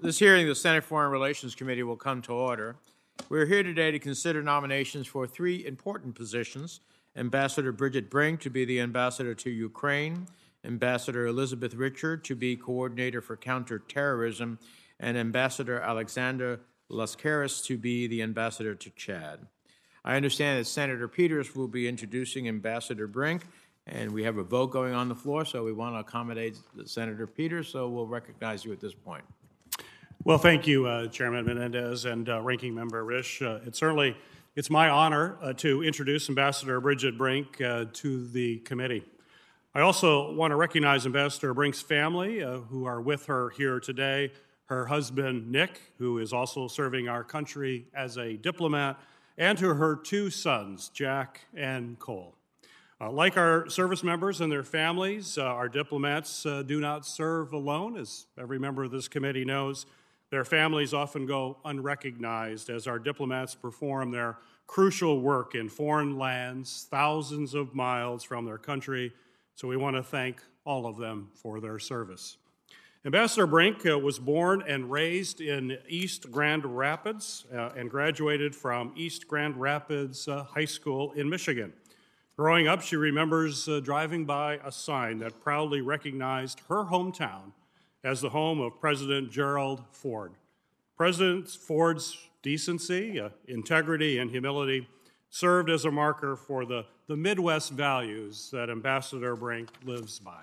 This hearing, of the Senate Foreign Relations Committee will come to order. We're here today to consider nominations for three important positions. Ambassador Bridget Brink to be the ambassador to Ukraine, Ambassador Elizabeth Richard to be coordinator for counterterrorism, and Ambassador Alexander Laskaris to be the ambassador to Chad. I understand that Senator Peters will be introducing Ambassador Brink, and we have a vote going on the floor, so we want to accommodate Senator Peters, so we'll recognize you at this point. Well, thank you, uh, Chairman Menendez and uh, Ranking Member Risch. Uh, it's certainly it's my honor uh, to introduce Ambassador Bridget Brink uh, to the committee. I also want to recognize Ambassador Brink's family uh, who are with her here today. Her husband, Nick, who is also serving our country as a diplomat, and to her two sons, Jack and Cole. Uh, like our service members and their families, uh, our diplomats uh, do not serve alone, as every member of this committee knows. Their families often go unrecognized as our diplomats perform their crucial work in foreign lands, thousands of miles from their country. So we want to thank all of them for their service. Ambassador Brink uh, was born and raised in East Grand Rapids uh, and graduated from East Grand Rapids uh, High School in Michigan. Growing up, she remembers uh, driving by a sign that proudly recognized her hometown as the home of President Gerald Ford. President Ford's decency, uh, integrity, and humility served as a marker for the, the Midwest values that Ambassador Brink lives by.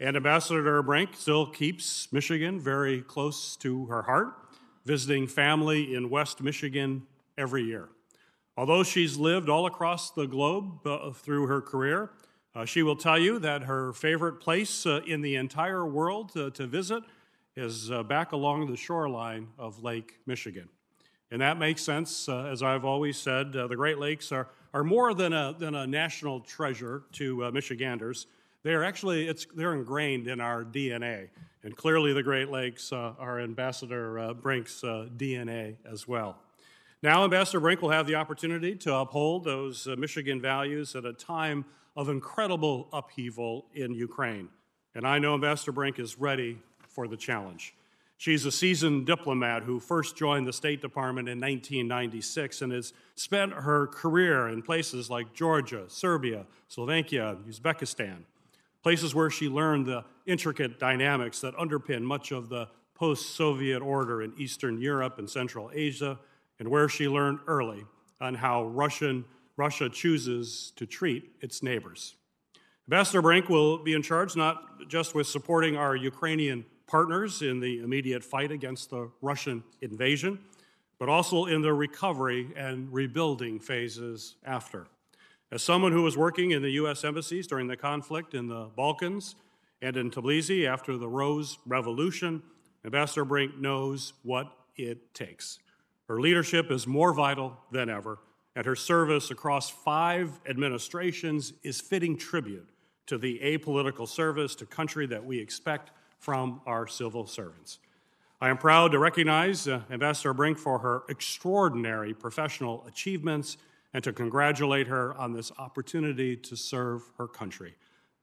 And Ambassador Brink still keeps Michigan very close to her heart, visiting family in West Michigan every year. Although she's lived all across the globe uh, through her career, uh, she will tell you that her favorite place uh, in the entire world uh, to visit is uh, back along the shoreline of Lake Michigan. And that makes sense. Uh, as I've always said, uh, the Great Lakes are, are more than a, than a national treasure to Michiganders. They are actually, it's, they're ingrained in our DNA. And clearly, the Great Lakes are Ambassador Brink's DNA as well. Now, Ambassador Brink will have the opportunity to uphold those Michigan values at a time of incredible upheaval in Ukraine. And I know Ambassador Brink is ready for the challenge. She's a seasoned diplomat who first joined the State Department in 1996 and has spent her career in places like Georgia, Serbia, Slovakia, Uzbekistan, places where she learned the intricate dynamics that underpin much of the post Soviet order in Eastern Europe and Central Asia, and where she learned early on how Russian Russia chooses to treat its neighbors. Ambassador Brink will be in charge not just with supporting our Ukrainian partners in the immediate fight against the Russian invasion, but also in the recovery and rebuilding phases after. As someone who was working in the U.S. embassies during the conflict in the Balkans and in Tbilisi after the Rose Revolution, Ambassador Brink knows what it takes. Her leadership is more vital than ever, and her service across five administrations is fitting tribute to the apolitical service to country that we expect from our civil servants. I am proud to recognize uh, Ambassador Brink for her extraordinary professional achievements and to congratulate her on this opportunity to serve her country.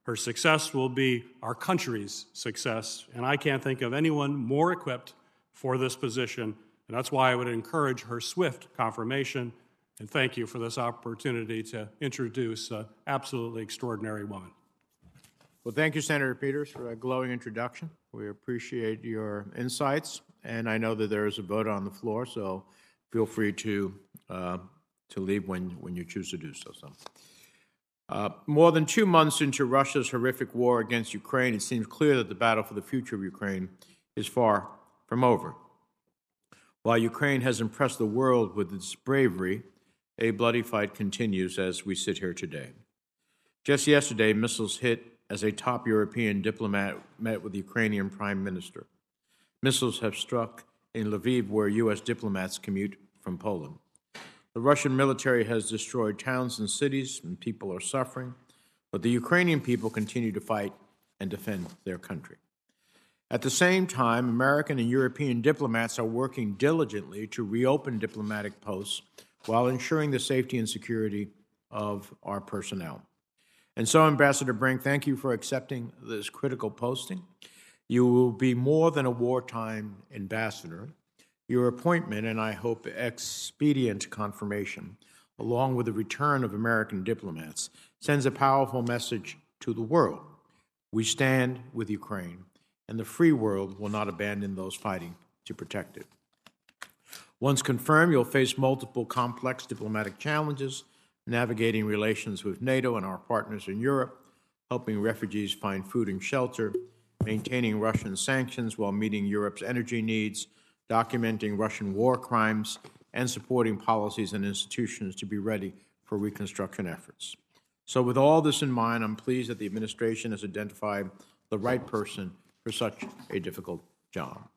Her success will be our country's success, and I can't think of anyone more equipped for this position, and that's why I would encourage her swift confirmation and thank you for this opportunity to introduce an absolutely extraordinary woman. Well, thank you, Senator Peters, for that glowing introduction. We appreciate your insights, and I know that there is a vote on the floor, so feel free to uh, to leave when when you choose to do so. so. Uh, more than two months into Russia's horrific war against Ukraine, it seems clear that the battle for the future of Ukraine is far from over. While Ukraine has impressed the world with its bravery, a bloody fight continues as we sit here today. Just yesterday, missiles hit as a top European diplomat met with the Ukrainian prime minister. Missiles have struck in Lviv, where U.S. diplomats commute from Poland. The Russian military has destroyed towns and cities, and people are suffering, but the Ukrainian people continue to fight and defend their country. At the same time, American and European diplomats are working diligently to reopen diplomatic posts while ensuring the safety and security of our personnel. And so, Ambassador Brink, thank you for accepting this critical posting. You will be more than a wartime ambassador. Your appointment, and I hope expedient confirmation, along with the return of American diplomats, sends a powerful message to the world. We stand with Ukraine, and the free world will not abandon those fighting to protect it. Once confirmed, you'll face multiple complex diplomatic challenges, navigating relations with NATO and our partners in Europe, helping refugees find food and shelter, maintaining Russian sanctions while meeting Europe's energy needs, documenting Russian war crimes, and supporting policies and institutions to be ready for reconstruction efforts. So, with all this in mind, I'm pleased that the administration has identified the right person for such a difficult job.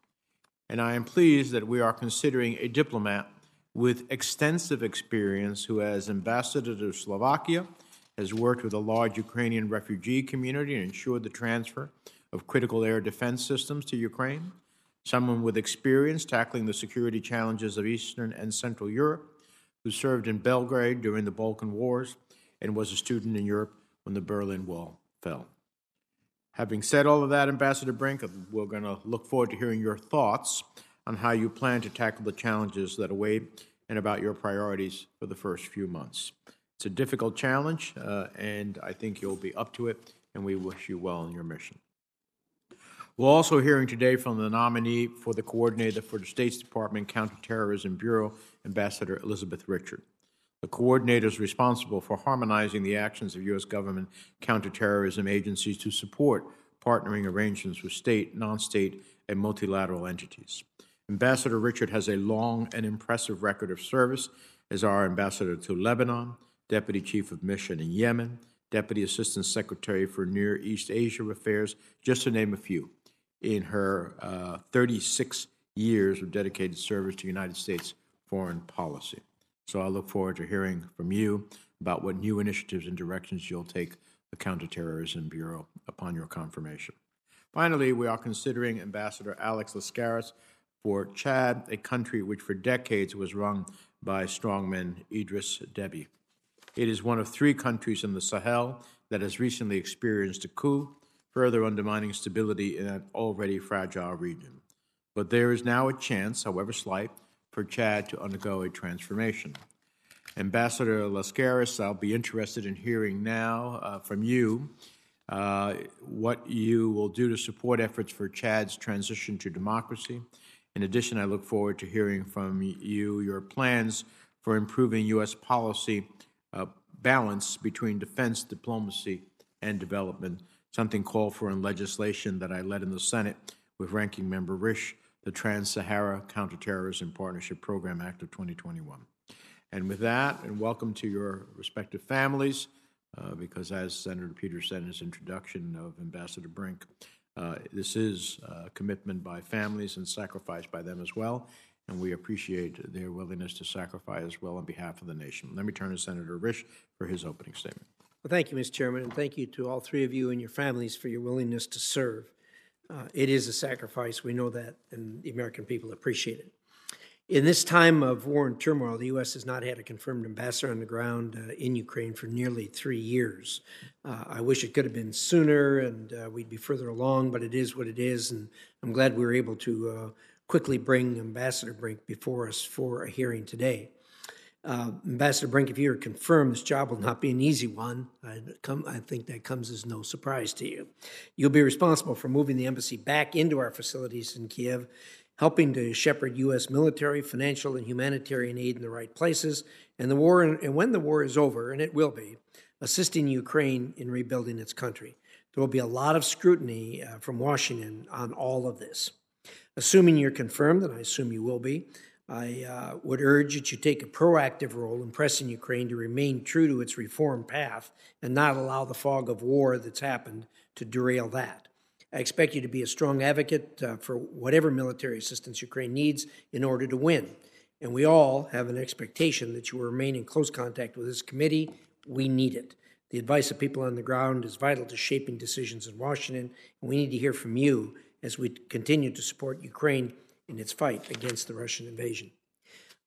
And I am pleased that we are considering a diplomat with extensive experience who, as ambassador to Slovakia, has worked with a large Ukrainian refugee community and ensured the transfer of critical air defense systems to Ukraine, someone with experience tackling the security challenges of Eastern and Central Europe, who served in Belgrade during the Balkan Wars and was a student in Europe when the Berlin Wall fell. Having said all of that, Ambassador Brink, we're going to look forward to hearing your thoughts on how you plan to tackle the challenges that await and about your priorities for the first few months. It's a difficult challenge, uh, and I think you'll be up to it, and we wish you well in your mission. We're also hearing today from the nominee for the coordinator for the State's Department Counterterrorism Bureau, Ambassador Elizabeth Richard. The coordinator is responsible for harmonizing the actions of U.S. government counterterrorism agencies to support partnering arrangements with state, non state, and multilateral entities. Ambassador Richard has a long and impressive record of service as our ambassador to Lebanon, deputy chief of mission in Yemen, deputy assistant secretary for Near East Asia affairs, just to name a few, in her uh, 36 years of dedicated service to United States foreign policy. So I look forward to hearing from you about what new initiatives and directions you'll take the Counterterrorism Bureau upon your confirmation. Finally, we are considering Ambassador Alex Laskaris for Chad, a country which for decades was run by strongman Idris Deby. It is one of three countries in the Sahel that has recently experienced a coup, further undermining stability in an already fragile region. But there is now a chance, however slight, for Chad to undergo a transformation. Ambassador Laskaris, I'll be interested in hearing now uh, from you uh, what you will do to support efforts for Chad's transition to democracy. In addition, I look forward to hearing from you your plans for improving U.S. policy uh, balance between defense, diplomacy, and development, something called for in legislation that I led in the Senate with Ranking Member Risch the Trans Sahara Counterterrorism Partnership Program Act of 2021. And with that, and welcome to your respective families, uh, because as Senator Peters said in his introduction of Ambassador Brink, uh, this is a commitment by families and sacrifice by them as well, and we appreciate their willingness to sacrifice as well on behalf of the nation. Let me turn to Senator Risch for his opening statement. Well, thank you, Mr. Chairman, and thank you to all three of you and your families for your willingness to serve. Uh, it is a sacrifice. We know that, and the American people appreciate it. In this time of war and turmoil, the U.S. has not had a confirmed ambassador on the ground uh, in Ukraine for nearly three years. Uh, I wish it could have been sooner and uh, we'd be further along, but it is what it is, and I'm glad we were able to uh, quickly bring Ambassador Brink before us for a hearing today. Uh, Ambassador Brink, if you're confirmed, this job will not be an easy one. I, come, I, think that comes as no surprise to you. You'll be responsible for moving the embassy back into our facilities in Kiev, helping to shepherd U.S. military, financial, and humanitarian aid in the right places, and the war, and when the war is over, and it will be, assisting Ukraine in rebuilding its country. There will be a lot of scrutiny uh, from Washington on all of this. Assuming you're confirmed, and I assume you will be, I uh, would urge that you take a proactive role in pressing Ukraine to remain true to its reform path and not allow the fog of war that's happened to derail that. I expect you to be a strong advocate uh, for whatever military assistance Ukraine needs in order to win. And we all have an expectation that you will remain in close contact with this committee. We need it. The advice of people on the ground is vital to shaping decisions in Washington, and we need to hear from you as we continue to support Ukraine in its fight against the Russian invasion.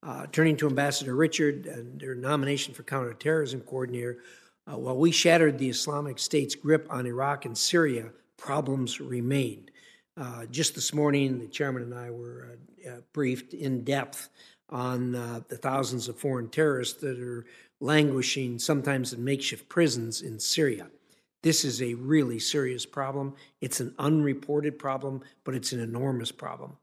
Uh, turning to Ambassador Richard and their nomination for counterterrorism coordinator, uh, while we shattered the Islamic State's grip on Iraq and Syria, problems remained. Uh, Just this morning, the chairman and I were uh, uh, briefed in depth on uh, the thousands of foreign terrorists that are languishing, sometimes in makeshift prisons in Syria. This is a really serious problem. It's an unreported problem, but it's an enormous problem.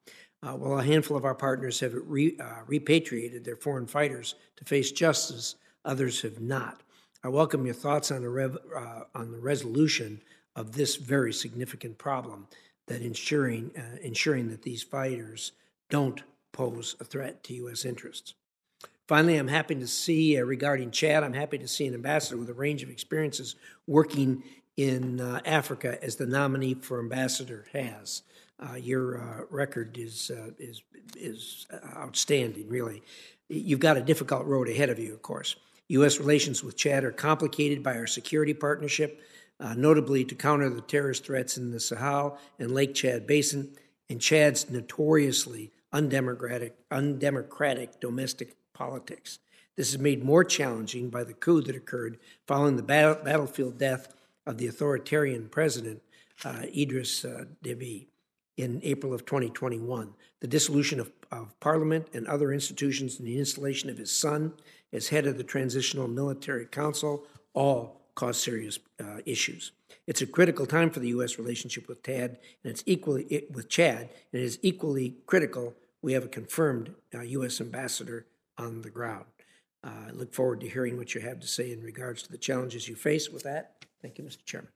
Uh, while a handful of our partners have re, uh, repatriated their foreign fighters to face justice, others have not. I welcome your thoughts on the, rev, uh, on the resolution of this very significant problem that ensuring, uh, ensuring that these fighters don't pose a threat to U.S. interests. Finally, I'm happy to see, uh, regarding Chad, I'm happy to see an ambassador with a range of experiences working in uh, Africa as the nominee for ambassador has. Uh, your uh, record is, uh, is, is outstanding, really. You've got a difficult road ahead of you, of course. U.S. relations with Chad are complicated by our security partnership, uh, notably to counter the terrorist threats in the Sahel and Lake Chad Basin, and Chad's notoriously undemocratic, undemocratic domestic politics. This is made more challenging by the coup that occurred following the battle, battlefield death of the authoritarian president, uh, Idris uh, Deby, in April of 2021. The dissolution of, of parliament and other institutions and the installation of his son as head of the Transitional Military Council all cause serious uh, issues. It's a critical time for the U.S. relationship with TAD, and it's equally it, with Chad, and it is equally critical we have a confirmed uh, U.S. ambassador on the ground. Uh, I look forward to hearing what you have to say in regards to the challenges you face. With that, thank you, Mr. Chairman.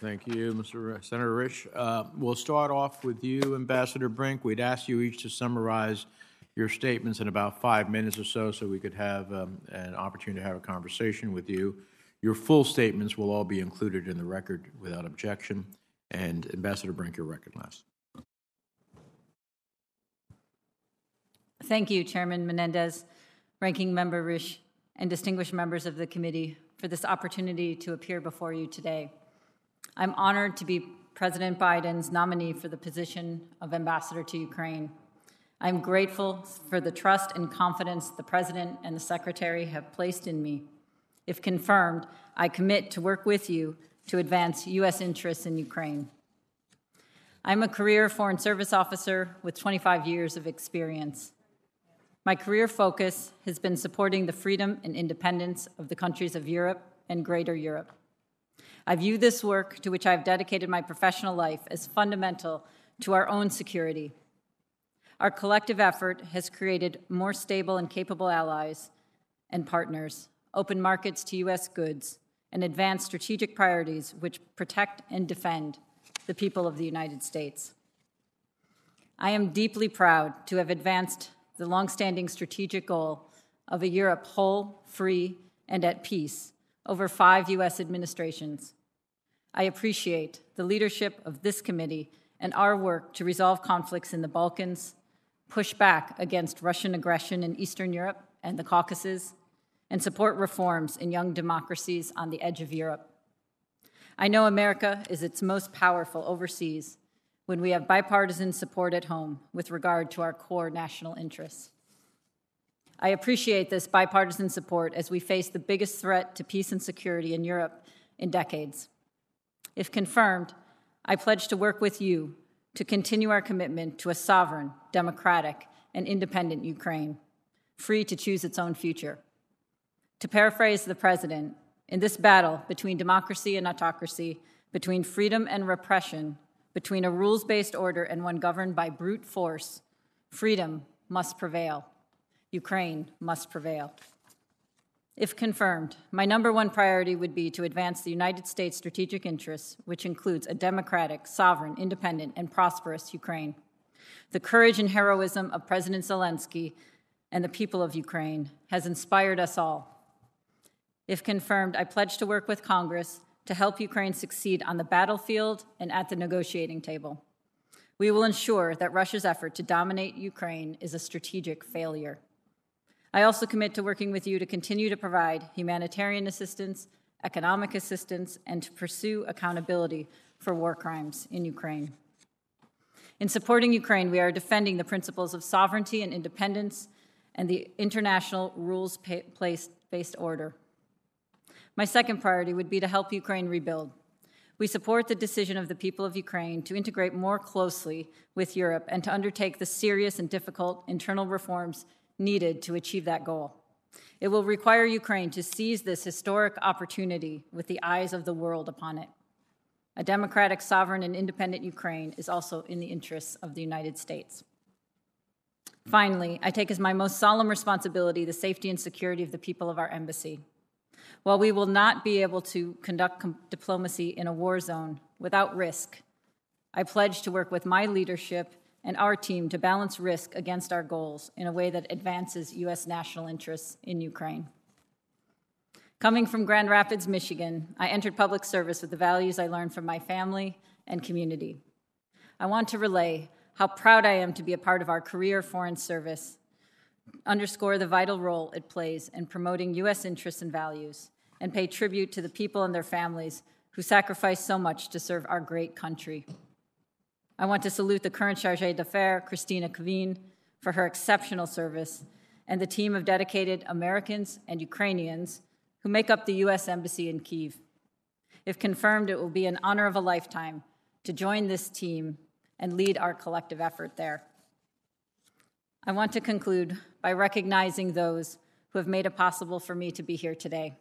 Thank you, Mr. Senator Risch. Uh, We'll start off with you, Ambassador Brink. We'd ask you each to summarize your statements in about five minutes or so, so we could have um, an opportunity to have a conversation with you. Your full statements will all be included in the record without objection. And Ambassador Brink, you're recognized. Thank you, Chairman Menendez, Ranking Member Risch, and distinguished members of the committee for this opportunity to appear before you today. I'm honored to be President Biden's nominee for the position of ambassador to Ukraine. I'm grateful for the trust and confidence the President and the Secretary have placed in me. If confirmed, I commit to work with you to advance U.S. interests in Ukraine. I'm a career Foreign Service officer with 25 years of experience. My career focus has been supporting the freedom and independence of the countries of Europe and Greater Europe. I view this work, to which I have dedicated my professional life, as fundamental to our own security. Our collective effort has created more stable and capable allies and partners, open markets to U.S. goods, and advanced strategic priorities which protect and defend the people of the United States. I am deeply proud to have advanced the longstanding strategic goal of a Europe whole, free, and at peace over five U.S. administrations. I appreciate the leadership of this committee and our work to resolve conflicts in the Balkans, push back against Russian aggression in Eastern Europe and the Caucasus, and support reforms in young democracies on the edge of Europe. I know America is its most powerful overseas when we have bipartisan support at home with regard to our core national interests. I appreciate this bipartisan support as we face the biggest threat to peace and security in Europe in decades. If confirmed, I pledge to work with you to continue our commitment to a sovereign, democratic, and independent Ukraine, free to choose its own future. To paraphrase the president, in this battle between democracy and autocracy, between freedom and repression, between a rules based order and one governed by brute force, freedom must prevail. Ukraine must prevail. If confirmed, my number one priority would be to advance the United States' strategic interests, which includes a democratic, sovereign, independent, and prosperous Ukraine. The courage and heroism of President Zelensky and the people of Ukraine has inspired us all. If confirmed, I pledge to work with Congress to help Ukraine succeed on the battlefield and at the negotiating table. We will ensure that Russia's effort to dominate Ukraine is a strategic failure. I also commit to working with you to continue to provide humanitarian assistance, economic assistance, and to pursue accountability for war crimes in Ukraine. In supporting Ukraine, we are defending the principles of sovereignty and independence and the international rules based order. My second priority would be to help Ukraine rebuild. We support the decision of the people of Ukraine to integrate more closely with Europe and to undertake the serious and difficult internal reforms needed to achieve that goal. It will require Ukraine to seize this historic opportunity with the eyes of the world upon it. A democratic, sovereign, and independent Ukraine is also in the interests of the United States. Finally, I take as my most solemn responsibility the safety and security of the people of our embassy. While we will not be able to conduct diplomacy in a war zone without risk, I pledge to work with my leadership and our team to balance risk against our goals in a way that advances U.S. national interests in Ukraine. Coming from Grand Rapids, Michigan, I entered public service with the values I learned from my family and community. I want to relay how proud I am to be a part of our career foreign service, underscore the vital role it plays in promoting U.S. interests and values, and pay tribute to the people and their families who sacrifice so much to serve our great country. I want to salute the current Chargé d'Affaires, Kristina Kvien, for her exceptional service, and the team of dedicated Americans and Ukrainians who make up the U.S. Embassy in Kiev. If confirmed, it will be an honor of a lifetime to join this team and lead our collective effort there. I want to conclude by recognizing those who have made it possible for me to be here today.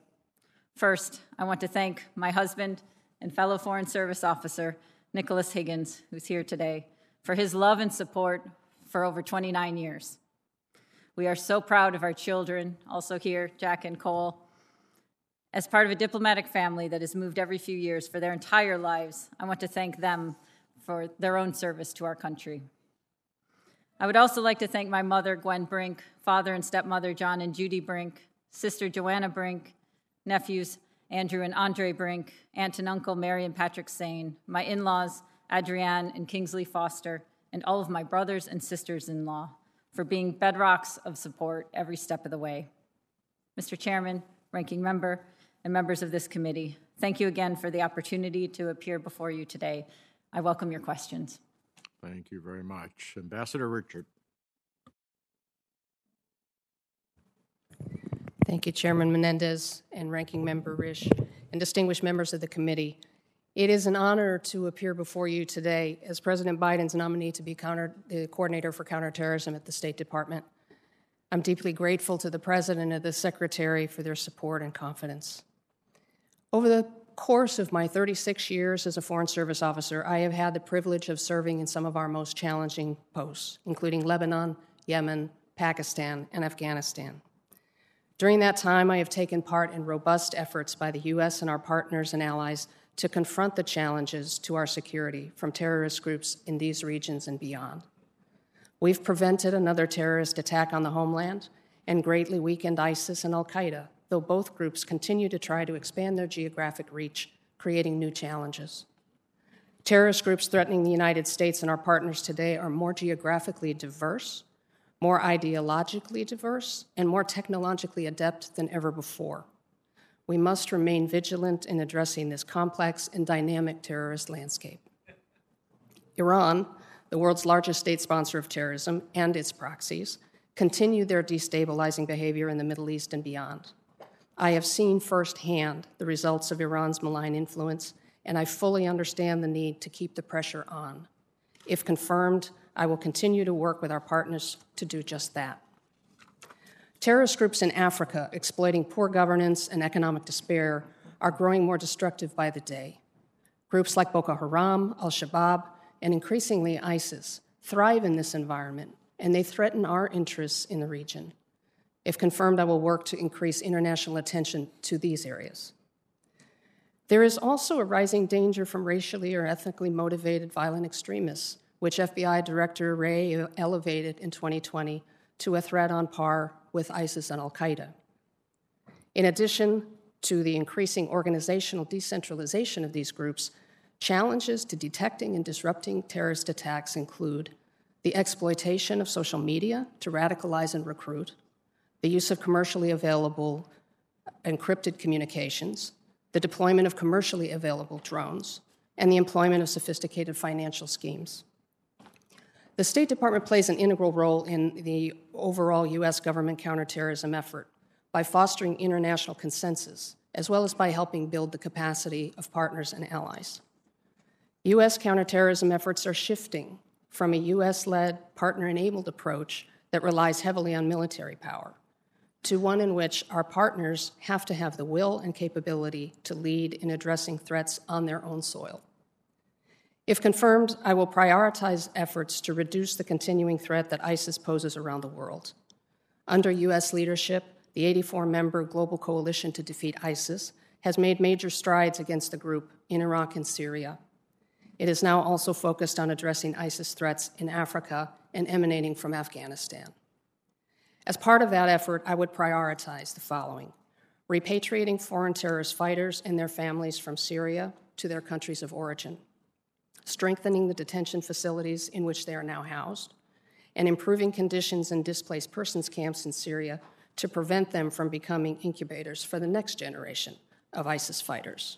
First, I want to thank my husband and fellow Foreign Service officer, Nicholas Higgins, who's here today, for his love and support for over 29 years. We are so proud of our children, also here, Jack and Cole. As part of a diplomatic family that has moved every few years for their entire lives, I want to thank them for their own service to our country. I would also like to thank my mother, Gwen Brink, father and stepmother, John and Judy Brink, sister, Joanna Brink, nephews, Andrew and Andre Brink, aunt and uncle, Mary and Patrick Sane, my in laws, Adrienne and Kingsley Foster, and all of my brothers and sisters in law for being bedrocks of support every step of the way. Mr. Chairman, Ranking Member, and members of this committee, thank you again for the opportunity to appear before you today. I welcome your questions. Thank you very much. Ambassador Richard. Thank you, Chairman Menendez and Ranking Member Risch, and distinguished members of the committee. It is an honor to appear before you today as President Biden's nominee to be counter, the coordinator for counterterrorism at the State Department. I'm deeply grateful to the President and the Secretary for their support and confidence. Over the course of my 36 years as a Foreign Service officer, I have had the privilege of serving in some of our most challenging posts, including Lebanon, Yemen, Pakistan, and Afghanistan. During that time, I have taken part in robust efforts by the U.S. and our partners and allies to confront the challenges to our security from terrorist groups in these regions and beyond. We've prevented another terrorist attack on the homeland and greatly weakened ISIS and Al Qaeda, though both groups continue to try to expand their geographic reach, creating new challenges. Terrorist groups threatening the United States and our partners today are more geographically diverse more ideologically diverse, and more technologically adept than ever before. We must remain vigilant in addressing this complex and dynamic terrorist landscape. Iran, the world's largest state sponsor of terrorism and its proxies, continue their destabilizing behavior in the Middle East and beyond. I have seen firsthand the results of Iran's malign influence, and I fully understand the need to keep the pressure on. If confirmed, I will continue to work with our partners to do just that. Terrorist groups in Africa exploiting poor governance and economic despair are growing more destructive by the day. Groups like Boko Haram, Al Shabaab, and increasingly ISIS thrive in this environment, and they threaten our interests in the region. If confirmed, I will work to increase international attention to these areas. There is also a rising danger from racially or ethnically motivated violent extremists which FBI Director Wray elevated in 2020 to a threat on par with ISIS and Al Qaeda. In addition to the increasing organizational decentralization of these groups, challenges to detecting and disrupting terrorist attacks include the exploitation of social media to radicalize and recruit, the use of commercially available encrypted communications, the deployment of commercially available drones, and the employment of sophisticated financial schemes. The State Department plays an integral role in the overall U.S. government counterterrorism effort by fostering international consensus as well as by helping build the capacity of partners and allies. U.S. counterterrorism efforts are shifting from a U.S. led, partner enabled approach that relies heavily on military power to one in which our partners have to have the will and capability to lead in addressing threats on their own soil. If confirmed, I will prioritize efforts to reduce the continuing threat that ISIS poses around the world. Under U.S. leadership, the 84 member Global Coalition to Defeat ISIS has made major strides against the group in Iraq and Syria. It is now also focused on addressing ISIS threats in Africa and emanating from Afghanistan. As part of that effort, I would prioritize the following repatriating foreign terrorist fighters and their families from Syria to their countries of origin, strengthening the detention facilities in which they are now housed, and improving conditions in displaced persons camps in Syria to prevent them from becoming incubators for the next generation of ISIS fighters.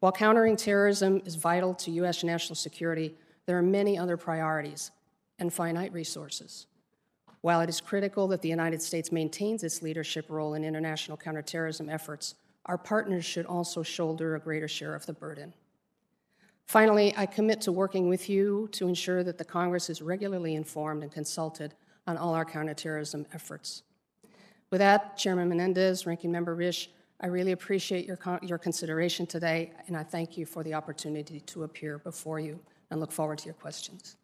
While countering terrorism is vital to U.S. national security, there are many other priorities and finite resources. While it is critical that the United States maintains its leadership role in international counterterrorism efforts, our partners should also shoulder a greater share of the burden. Finally, I commit to working with you to ensure that the Congress is regularly informed and consulted on all our counterterrorism efforts. With that, Chairman Menendez, Ranking Member Risch, I really appreciate your, your consideration today, and I thank you for the opportunity to appear before you and look forward to your questions.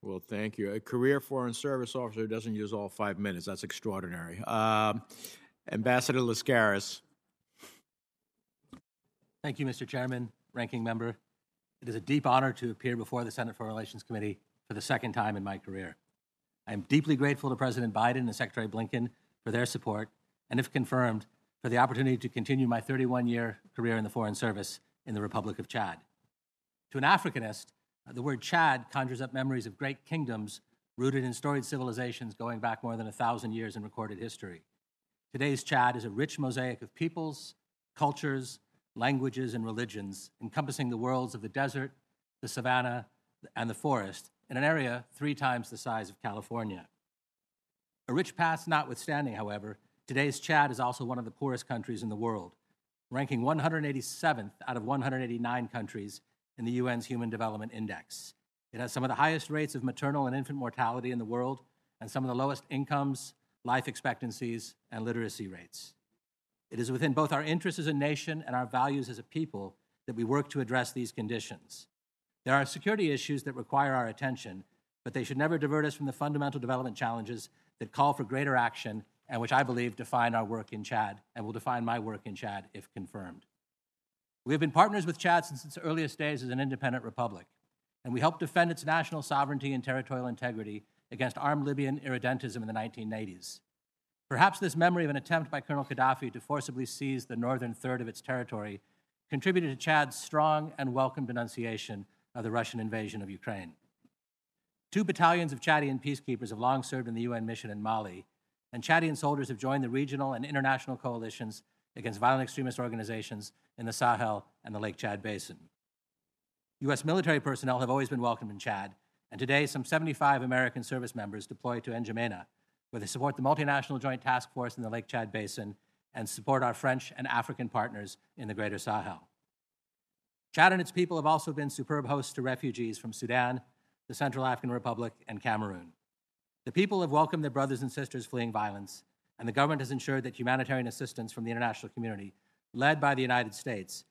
Well, thank you. A career Foreign Service officer doesn't use all five minutes. That's extraordinary. Um, Ambassador Laskaris. Thank you, Mr. Chairman, Ranking Member. It is a deep honor to appear before the Senate Foreign Relations Committee for the second time in my career. I am deeply grateful to President Biden and Secretary Blinken for their support, and if confirmed, for the opportunity to continue my 31 year career in the Foreign Service in the Republic of Chad. To an Africanist, uh, the word Chad conjures up memories of great kingdoms rooted in storied civilizations going back more than a thousand years in recorded history. Today's Chad is a rich mosaic of peoples, cultures, languages, and religions, encompassing the worlds of the desert, the savanna, and the forest, in an area three times the size of California. A rich past notwithstanding, however, today's Chad is also one of the poorest countries in the world, ranking 187th out of 189 countries in the UN's Human Development Index. It has some of the highest rates of maternal and infant mortality in the world and some of the lowest incomes, life expectancies, and literacy rates. It is within both our interests as a nation and our values as a people that we work to address these conditions. There are security issues that require our attention, but they should never divert us from the fundamental development challenges that call for greater action and which I believe define our work in Chad and will define my work in Chad if confirmed. We have been partners with Chad since its earliest days as an independent republic, and we helped defend its national sovereignty and territorial integrity against armed Libyan irredentism in the 1980s. Perhaps this memory of an attempt by Colonel Gaddafi to forcibly seize the northern third of its territory contributed to Chad's strong and welcome denunciation of the Russian invasion of Ukraine. Two battalions of Chadian peacekeepers have long served in the UN mission in Mali, and Chadian soldiers have joined the regional and international coalitions against violent extremist organizations in the Sahel and the Lake Chad Basin. U.S. military personnel have always been welcomed in Chad, and today some 75 American service members deploy to N'Djamena, where they support the multinational joint task force in the Lake Chad Basin and support our French and African partners in the Greater Sahel. Chad and its people have also been superb hosts to refugees from Sudan, the Central African Republic, and Cameroon. The people have welcomed their brothers and sisters fleeing violence, and the government has ensured that humanitarian assistance from the international community, led by the United States,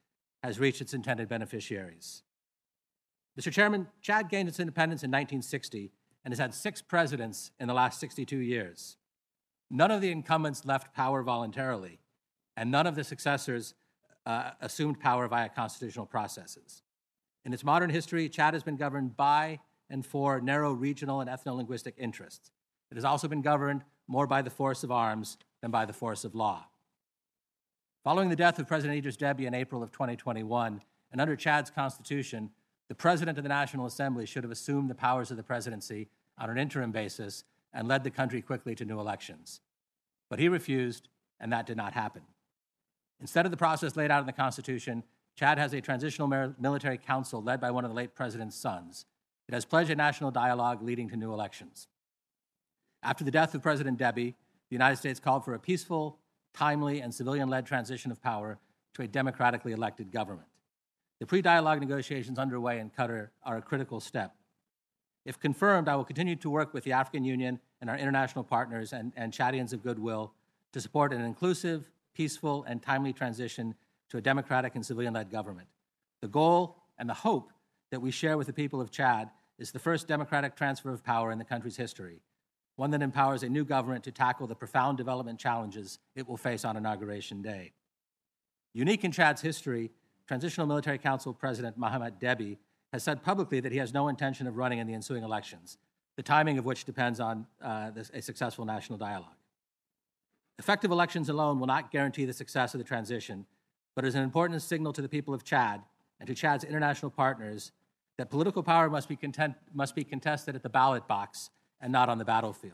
has reached its intended beneficiaries. Mr. Chairman, Chad gained its independence in 1960 and has had six presidents in the last 62 years. None of the incumbents left power voluntarily, and none of the successors uh, assumed power via constitutional processes. In its modern history, Chad has been governed by and for narrow regional and ethno linguistic interests. It has also been governed more by the force of arms than by the force of law. Following the death of President Idris Deby in April of 2021, and under Chad's constitution, the President of the National Assembly should have assumed the powers of the presidency on an interim basis and led the country quickly to new elections. But he refused, and that did not happen. Instead of the process laid out in the Constitution, Chad has a transitional military council led by one of the late president's sons. It has pledged a national dialogue leading to new elections. After the death of President Deby, the United States called for a peaceful timely, and civilian led transition of power to a democratically elected government. The pre dialogue negotiations underway in Qatar are a critical step. If confirmed, I will continue to work with the African Union and our international partners and, and Chadians of goodwill to support an inclusive, peaceful, and timely transition to a democratic and civilian led government. The goal and the hope that we share with the people of Chad is the first democratic transfer of power in the country's history, one that empowers a new government to tackle the profound development challenges it will face on Inauguration Day. Unique in Chad's history, Transitional Military Council President Mohamed Deby has said publicly that he has no intention of running in the ensuing elections, the timing of which depends on uh, this, a successful national dialogue. Effective elections alone will not guarantee the success of the transition, but is an important signal to the people of Chad and to Chad's international partners that political power must be, content, must be contested at the ballot box and not on the battlefield.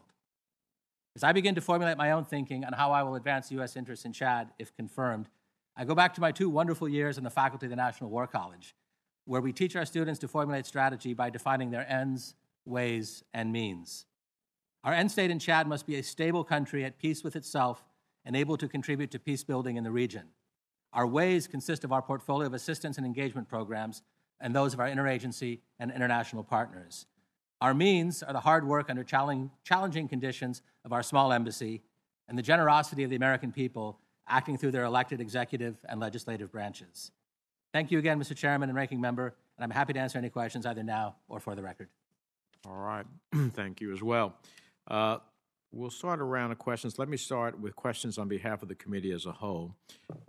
As I begin to formulate my own thinking on how I will advance U.S. interests in Chad, if confirmed, I go back to my two wonderful years in the faculty of the National War College, where we teach our students to formulate strategy by defining their ends, ways, and means. Our end state in Chad must be a stable country at peace with itself and able to contribute to peace building in the region. Our ways consist of our portfolio of assistance and engagement programs and those of our interagency and international partners. Our means are the hard work under challenging conditions of our small embassy and the generosity of the American people acting through their elected executive and legislative branches. Thank you again, Mr. Chairman and Ranking Member, and I'm happy to answer any questions either now or for the record. All right. Thank you as well. Uh, we'll start a round of questions. Let me start with questions on behalf of the committee as a whole.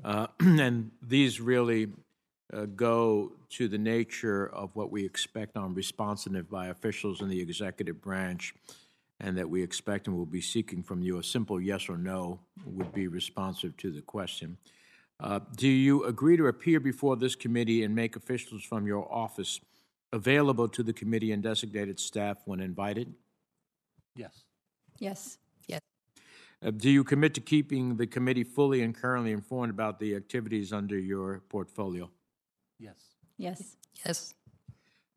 Uh, and these really uh, go to the nature of what we expect on responsiveness by officials in the executive branch and that we expect and will be seeking from you a simple yes or no would be responsive to the question. Uh, do you agree to appear before this committee and make officials from your office available to the committee and designated staff when invited? Yes. Yes. Yes. Uh, do you commit to keeping the committee fully and currently informed about the activities under your portfolio? Yes. Yes. Yes.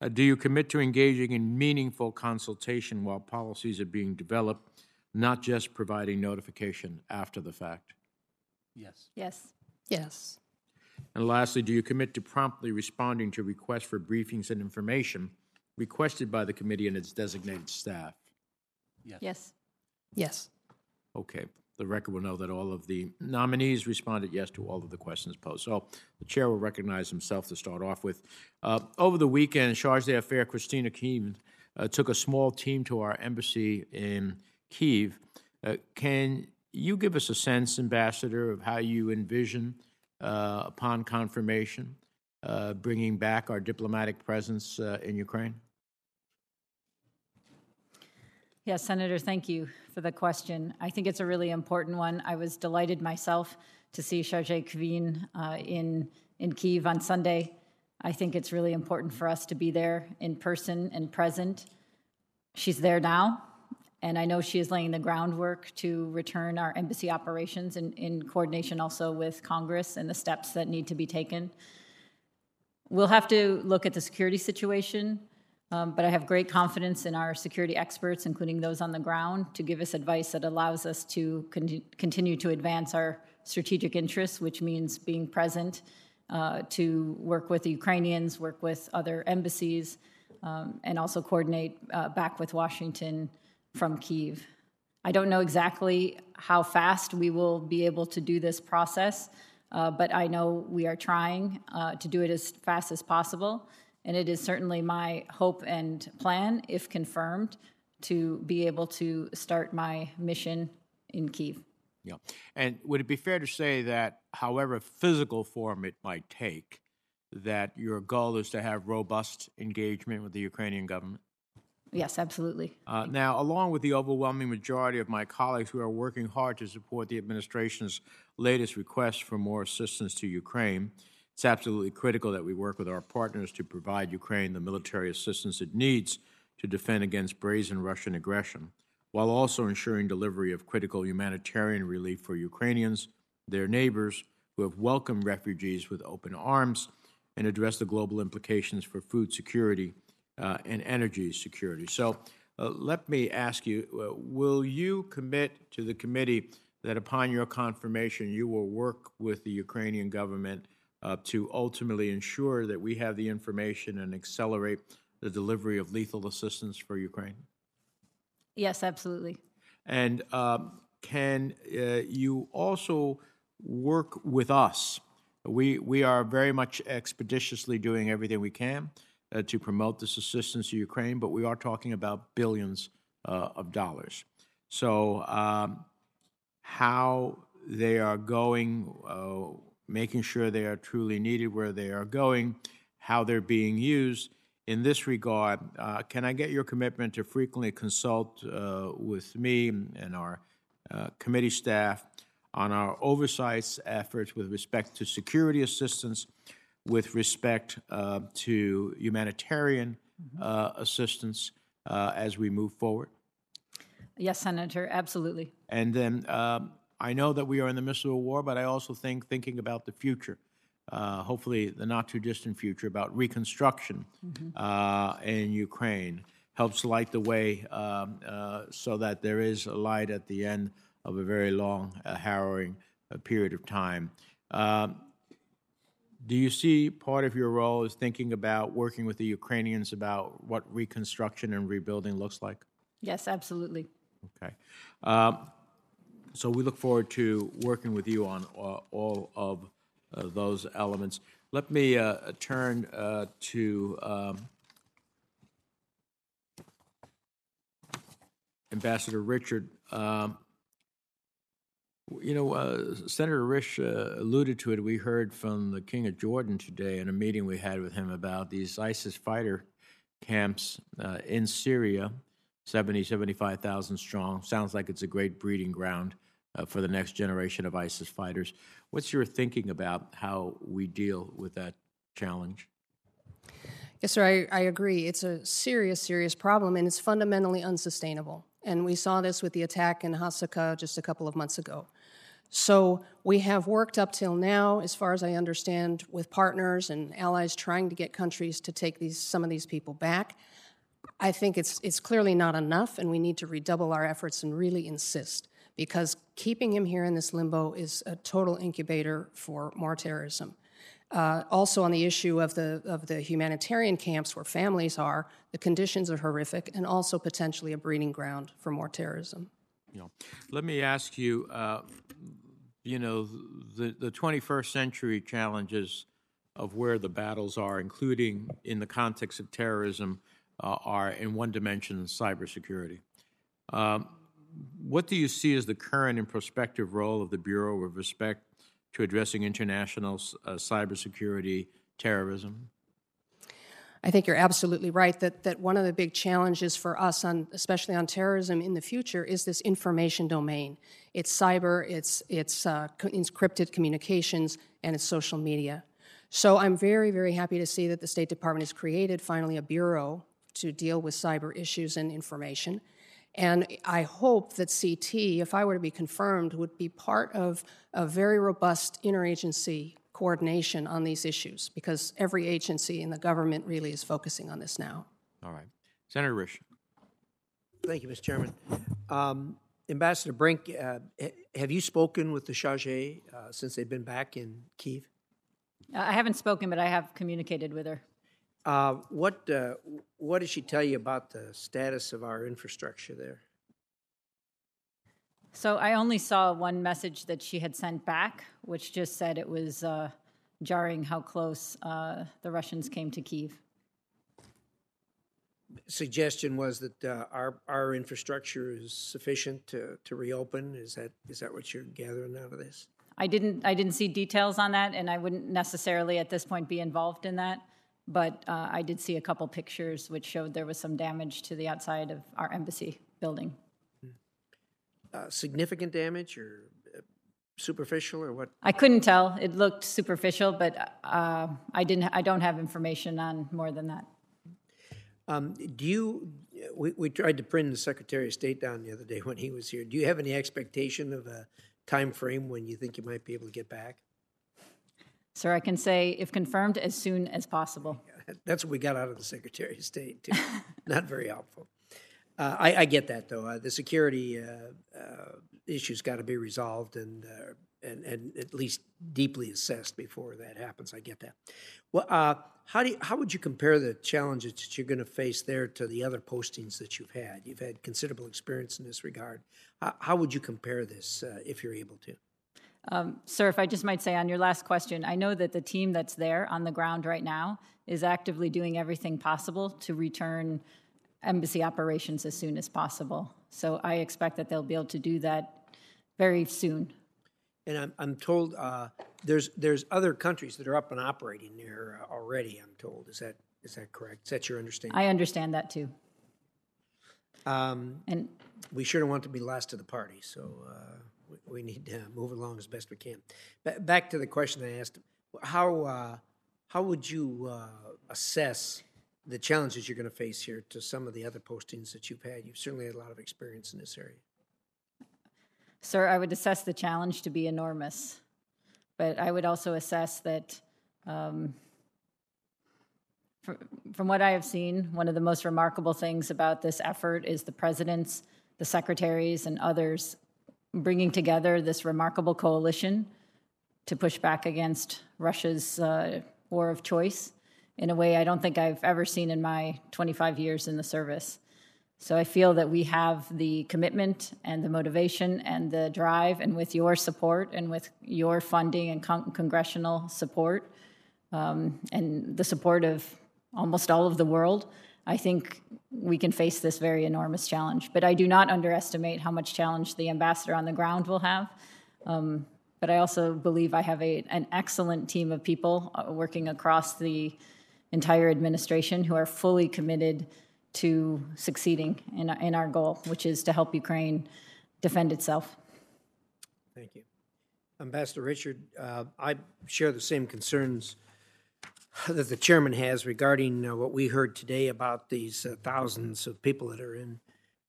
Uh, do you commit to engaging in meaningful consultation while policies are being developed, not just providing notification after the fact? Yes. Yes. Yes. And lastly, do you commit to promptly responding to requests for briefings and information requested by the committee and its designated staff? Yes. Yes. Okay. The record will know that all of the nominees responded yes to all of the questions posed. So the chair will recognize himself to start off with. Uh, over the weekend, Charge d'Affaires Kristina Kvien uh, took a small team to our embassy in Kiev. Uh, can you give us a sense, Ambassador, of how you envision, uh, upon confirmation, uh, bringing back our diplomatic presence uh, in Ukraine? Yes, Senator, thank you for the question. I think it's a really important one. I was delighted myself to see Charge Kvien uh, in, in Kiev on Sunday. I think it's really important for us to be there in person and present. She's there now, and I know she is laying the groundwork to return our embassy operations in, in coordination also with Congress and the steps that need to be taken. We'll have to look at the security situation um, but I have great confidence in our security experts, including those on the ground, to give us advice that allows us to con- continue to advance our strategic interests, which means being present, uh, to work with the Ukrainians, work with other embassies, um, and also coordinate uh, back with Washington from Kiev. I don't know exactly how fast we will be able to do this process, uh, but I know we are trying uh, to do it as fast as possible. And it is certainly my hope and plan, if confirmed, to be able to start my mission in Kiev. Yeah. And would it be fair to say that, however physical form it might take, that your goal is to have robust engagement with the Ukrainian government? Yes, absolutely. Uh, now, along with the overwhelming majority of my colleagues who are working hard to support the administration's latest request for more assistance to Ukraine, it's absolutely critical that we work with our partners to provide Ukraine the military assistance it needs to defend against brazen Russian aggression, while also ensuring delivery of critical humanitarian relief for Ukrainians, their neighbors, who have welcomed refugees with open arms, and address the global implications for food security uh, and energy security. So, uh, let me ask you uh, will you commit to the committee that upon your confirmation, you will work with the Ukrainian government uh, to ultimately ensure that we have the information and accelerate the delivery of lethal assistance for Ukraine? Yes, absolutely. And um, can uh, you also work with us? We, we are very much expeditiously doing everything we can uh, to promote this assistance to Ukraine, but we are talking about billions uh, of dollars. So, um, how they are going, uh, making sure they are truly needed where they are going, how they're being used. In this regard, uh, can I get your commitment to frequently consult uh, with me and our uh, committee staff on our oversight efforts with respect to security assistance, with respect uh, to humanitarian uh, assistance uh, as we move forward? Yes, Senator, absolutely. And then um, I know that we are in the midst of a war, but I also think thinking about the future, uh, hopefully the not too distant future, about reconstruction uh, in Ukraine helps light the way um, uh, so that there is a light at the end of a very long, uh, harrowing uh, period of time. Um, do you see part of your role as thinking about working with the Ukrainians about what reconstruction and rebuilding looks like? Yes, absolutely. Okay. Um, So we look forward to working with you on uh, all of uh, those elements. Let me uh, turn uh, to um, Ambassador Richard. Um, You know, uh, Senator Risch uh, alluded to it. We heard from the King of Jordan today in a meeting we had with him about these ISIS fighter camps in Syria, 70, 75,000 strong. Sounds like it's a great breeding ground uh, for the next generation of ISIS fighters. What's your thinking about how we deal with that challenge? Yes, sir, I, I agree. It's a serious, serious problem, and it's fundamentally unsustainable. And we saw this with the attack in Hasaka just a couple of months ago. So we have worked up till now, as far as I understand, with partners and allies trying to get countries to take these some of these people back. I think it's it's clearly not enough, and we need to redouble our efforts and really insist because keeping him here in this limbo is a total incubator for more terrorism. Uh, also, on the issue of the of the humanitarian camps where families are, the conditions are horrific, and also potentially a breeding ground for more terrorism. Let me ask you. Uh, you know, the the 21st century challenges of where the battles are, including in the context of terrorism, uh, are in one dimension cybersecurity. Um, what do you see as the current and prospective role of the Bureau with respect to addressing international uh, cybersecurity terrorism? I think you're absolutely right that, that one of the big challenges for us, on, especially on terrorism in the future, is this information domain. It's cyber, it's, it's uh, encrypted communications, and it's social media. So I'm very, very happy to see that the State Department has created finally a bureau to deal with cyber issues and information. And I hope that CT, if I were to be confirmed, would be part of a very robust interagency coordination on these issues because every agency in the government really is focusing on this now. All right. Senator Risch. Thank you, Mr. Chairman. Um, Ambassador Brink, uh, have you spoken with the Charge uh, since they've been back in Kiev? Uh, I haven't spoken, but I have communicated with her. Uh, what uh, what did she tell you about the status of our infrastructure there? So I only saw one message that she had sent back, which just said it was uh, jarring how close uh, the Russians came to Kiev. Suggestion was that uh, our our infrastructure is sufficient to, to reopen. Is that is that what you're gathering out of this? I didn't I didn't see details on that, and I wouldn't necessarily at this point be involved in that. But uh, I did see a couple pictures which showed there was some damage to the outside of our embassy building. Uh, significant damage or uh, superficial or what? I couldn't tell; it looked superficial, but uh, I didn't. I don't have information on more than that. Um, do you? We, we tried to bring the Secretary of State down the other day when he was here. Do you have any expectation of a time frame when you think you might be able to get back? Sir, I can say, if confirmed, as soon as possible. That's what we got out of the Secretary of State, too. Not very helpful. Uh, I, I get that, though. Uh, the security uh, uh, issues got to be resolved and, uh, and and at least deeply assessed before that happens. I get that. Well, uh, how do you, how would you compare the challenges that you're going to face there to the other postings that you've had? You've had considerable experience in this regard. How, how would you compare this, uh, if you're able to? Um, Sir, if I just might say on your last question, I know that the team that's there on the ground right now is actively doing everything possible to return embassy operations as soon as possible. So I expect that they'll be able to do that very soon. And I'm, I'm told uh, there's there's other countries that are up and operating there uh, already. I'm told. Is that is that correct? Is that your understanding? I understand that too. Um, And we sure don't want to be last to the party, so uh, we, need to move along as best we can. Ba- back to the question I asked: How uh, how would you uh, assess the challenges you're going to face here to some of the other postings that you've had? You've certainly had a lot of experience in this area. Sir, I would assess the challenge to be enormous, but I would also assess that, um, fr- from what I have seen, one of the most remarkable things about this effort is the presidents, the secretaries, and others bringing together this remarkable coalition to push back against Russia's uh, war of choice in a way I don't think I've ever seen in my 25 years in the service. So I feel that we have the commitment and the motivation and the drive, and with your support and with your funding and con- congressional support, um, and the support of almost all of the world, I think we can face this very enormous challenge. But I do not underestimate how much challenge the ambassador on the ground will have. Um, but I also believe I have a, an excellent team of people uh, working across the entire administration who are fully committed to succeeding in, in our goal, which is to help Ukraine defend itself. Thank you. Ambassador Richard, uh, I share the same concerns that the chairman has regarding uh, what we heard today about these uh, thousands of people that are in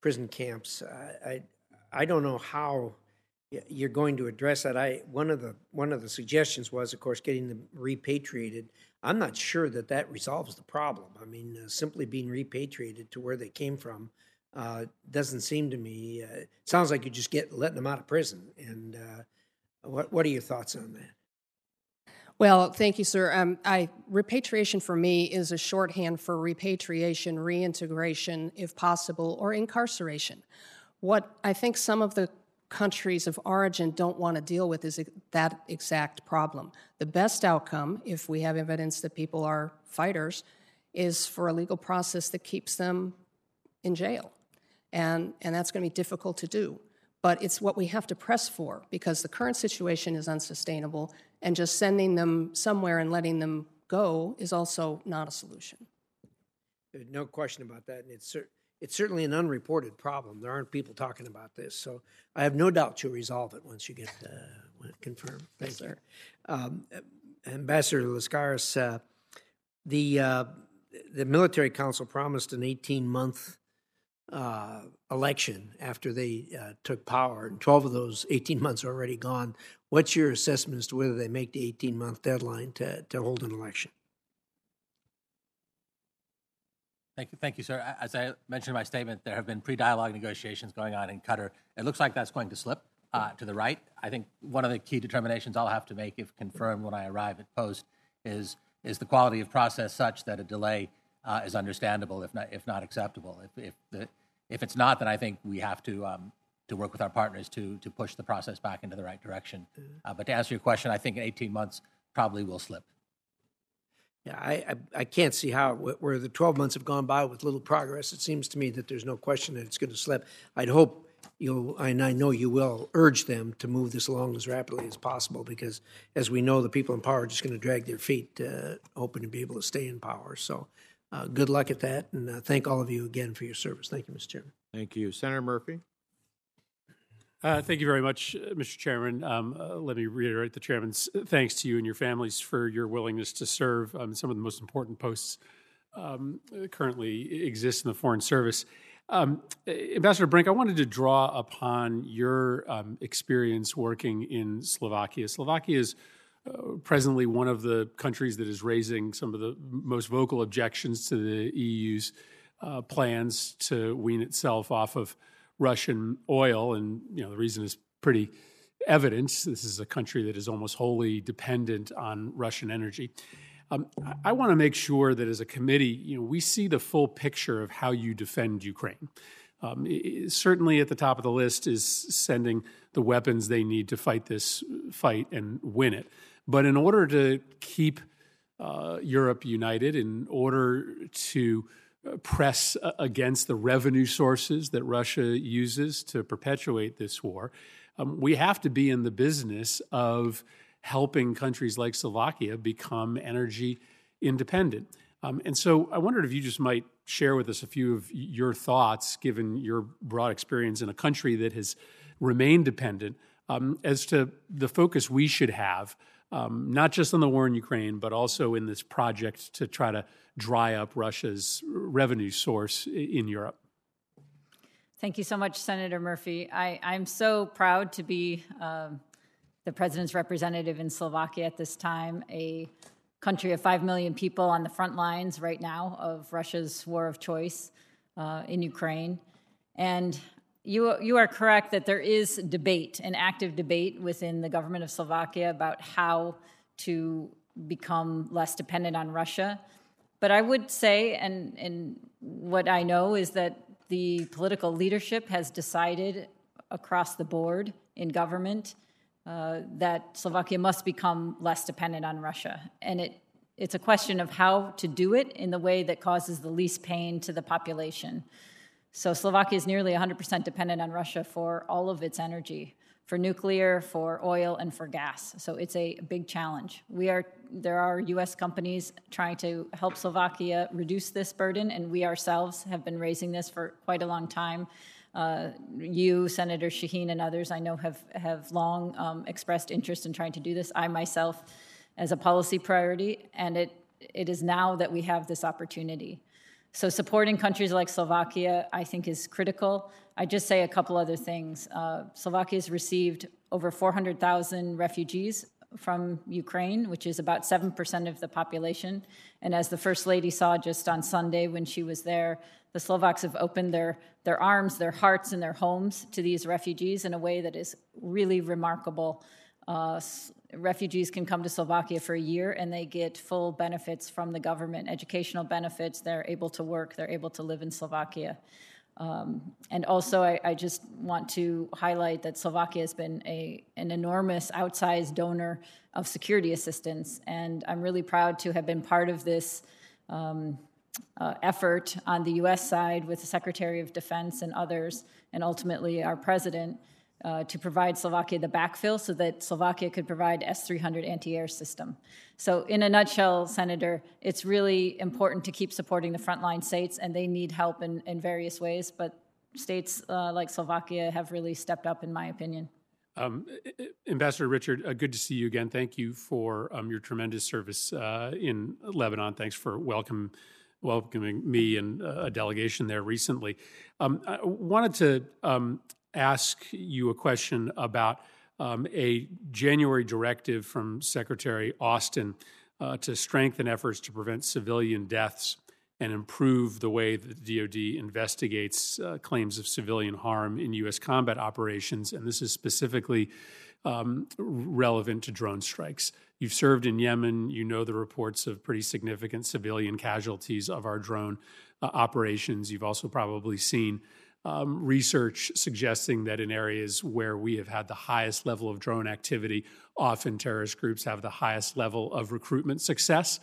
prison camps. I, I, I don't know how you're going to address that. I one of the one of the suggestions was, of course, getting them repatriated. I'm not sure that that resolves the problem. I mean, uh, simply being repatriated to where they came from uh, doesn't seem to me. Uh, sounds like you just get letting them out of prison. And uh, what what are your thoughts on that? Well, thank you, sir. Um, I, repatriation for me is a shorthand for repatriation, reintegration, if possible, or incarceration. What I think some of the countries of origin don't want to deal with is that exact problem. The best outcome, if we have evidence that people are fighters, is for a legal process that keeps them in jail. And, and that's going to be difficult to do. But it's what we have to press for because the current situation is unsustainable, and just sending them somewhere and letting them go is also not a solution. There's no question about that, and it's cer- it's certainly an unreported problem. There aren't people talking about this, so I have no doubt you'll resolve it once you get uh, when it confirmed. Thank you, um, Ambassador Laskaris. Uh, the uh, the military council promised an 18 month uh, election after they uh, took power, and 12 of those 18 months are already gone. What's your assessment as to whether they make the 18 month deadline to, to hold an election? Thank you, thank you, sir. As I mentioned in my statement, there have been pre-dialogue negotiations going on in Qatar. It looks like that's going to slip uh, to the right. I think one of the key determinations I'll have to make, if confirmed when I arrive at post, is is the quality of process such that a delay uh, is understandable, if not if not acceptable. If if the if it's not, then I think we have to um, to work with our partners to to push the process back into the right direction. Uh, but to answer your question, I think in 18 months probably will slip. Yeah, I, I, I can't see how, where the 12 months have gone by with little progress, it seems to me that there's no question that it's going to slip. I'd hope you'll, and I know you will, urge them to move this along as rapidly as possible because, as we know, the people in power are just going to drag their feet, uh, hoping to be able to stay in power. So, uh, good luck at that, and uh, thank all of you again for your service. Thank you, Mr. Chairman. Thank you. Senator Murphy? Uh, Thank you very much, uh, Mr. Chairman. Um, uh, Let me reiterate the chairman's thanks to you and your families for your willingness to serve um, some of the most important posts um, currently exist in the Foreign Service. Um, Ambassador Brink, I wanted to draw upon your um, experience working in Slovakia. Slovakia is presently one of the countries that is raising some of the most vocal objections to the EU's uh, plans to wean itself off of Russian oil. And, you know, the reason is pretty evident. This is a country that is almost wholly dependent on Russian energy. Um, I, I want to make sure that as a committee, you know, we see the full picture of how you defend Ukraine. Um, it, certainly at the top of the list is sending the weapons they need to fight this fight and win it. But in order to keep uh, Europe united, in order to uh, press against the revenue sources that Russia uses to perpetuate this war, um, we have to be in the business of helping countries like Slovakia become energy independent. Um, and so I wondered if you just might share with us a few of your thoughts, given your broad experience in a country that has remained dependent, um, as to the focus we should have, um, not just on the war in Ukraine, but also in this project to try to dry up Russia's revenue source in Europe. Thank you so much, Senator Murphy. I, am so proud to be um, the president's representative in Slovakia at this time, a country of 5 million people on the front lines right now of Russia's war of choice uh, in Ukraine. And you, you are correct that there is debate, an active debate within the government of Slovakia about how to become less dependent on Russia. But I would say, and, and what I know is that the political leadership has decided across the board in government uh, that Slovakia must become less dependent on Russia. And it, it's a question of how to do it in the way that causes the least pain to the population. So Slovakia is nearly 100% dependent on Russia for all of its energy, for nuclear, for oil, and for gas. So it's a big challenge. We are there are U.S. companies trying to help Slovakia reduce this burden, and we ourselves have been raising this for quite a long time. Uh, you, Senator Shaheen, and others I know have, have long um, expressed interest in trying to do this. I myself, as a policy priority, and it, it is now that we have this opportunity. So, supporting countries like Slovakia, I think, is critical. I just say a couple other things. Uh, Slovakia has received over 400,000 refugees from Ukraine, which is about 7% of the population. And as the First Lady saw just on Sunday when she was there, the Slovaks have opened their, their arms, their hearts, and their homes to these refugees in a way that is really remarkable. Uh, refugees can come to Slovakia for a year and they get full benefits from the government, educational benefits. They're able to work, they're able to live in Slovakia. Um, and also, I, I, just want to highlight that Slovakia has been a, an enormous outsized donor of security assistance. And I'm really proud to have been part of this um, uh, effort on the US side with the Secretary of Defense and others, and ultimately our president, uh, to provide Slovakia the backfill so that Slovakia could provide S 300 anti air system. So, in a nutshell, Senator, it's really important to keep supporting the frontline states, and they need help in, in various ways, but states uh, like Slovakia have really stepped up, in my opinion. Um, Ambassador Richard, uh, good to see you again. Thank you for um, your tremendous service uh, in Lebanon. Thanks for welcome welcoming me and a delegation there recently. Um, I wanted to um, ask you a question about um, a January directive from Secretary Austin uh, to strengthen efforts to prevent civilian deaths and improve the way that the DoD investigates uh, claims of civilian harm in U.S. combat operations. And this is specifically um, relevant to drone strikes. You've served in Yemen. You know the reports of pretty significant civilian casualties of our drone uh, operations. You've also probably seen um, research suggesting that in areas where we have had the highest level of drone activity, often terrorist groups have the highest level of recruitment success.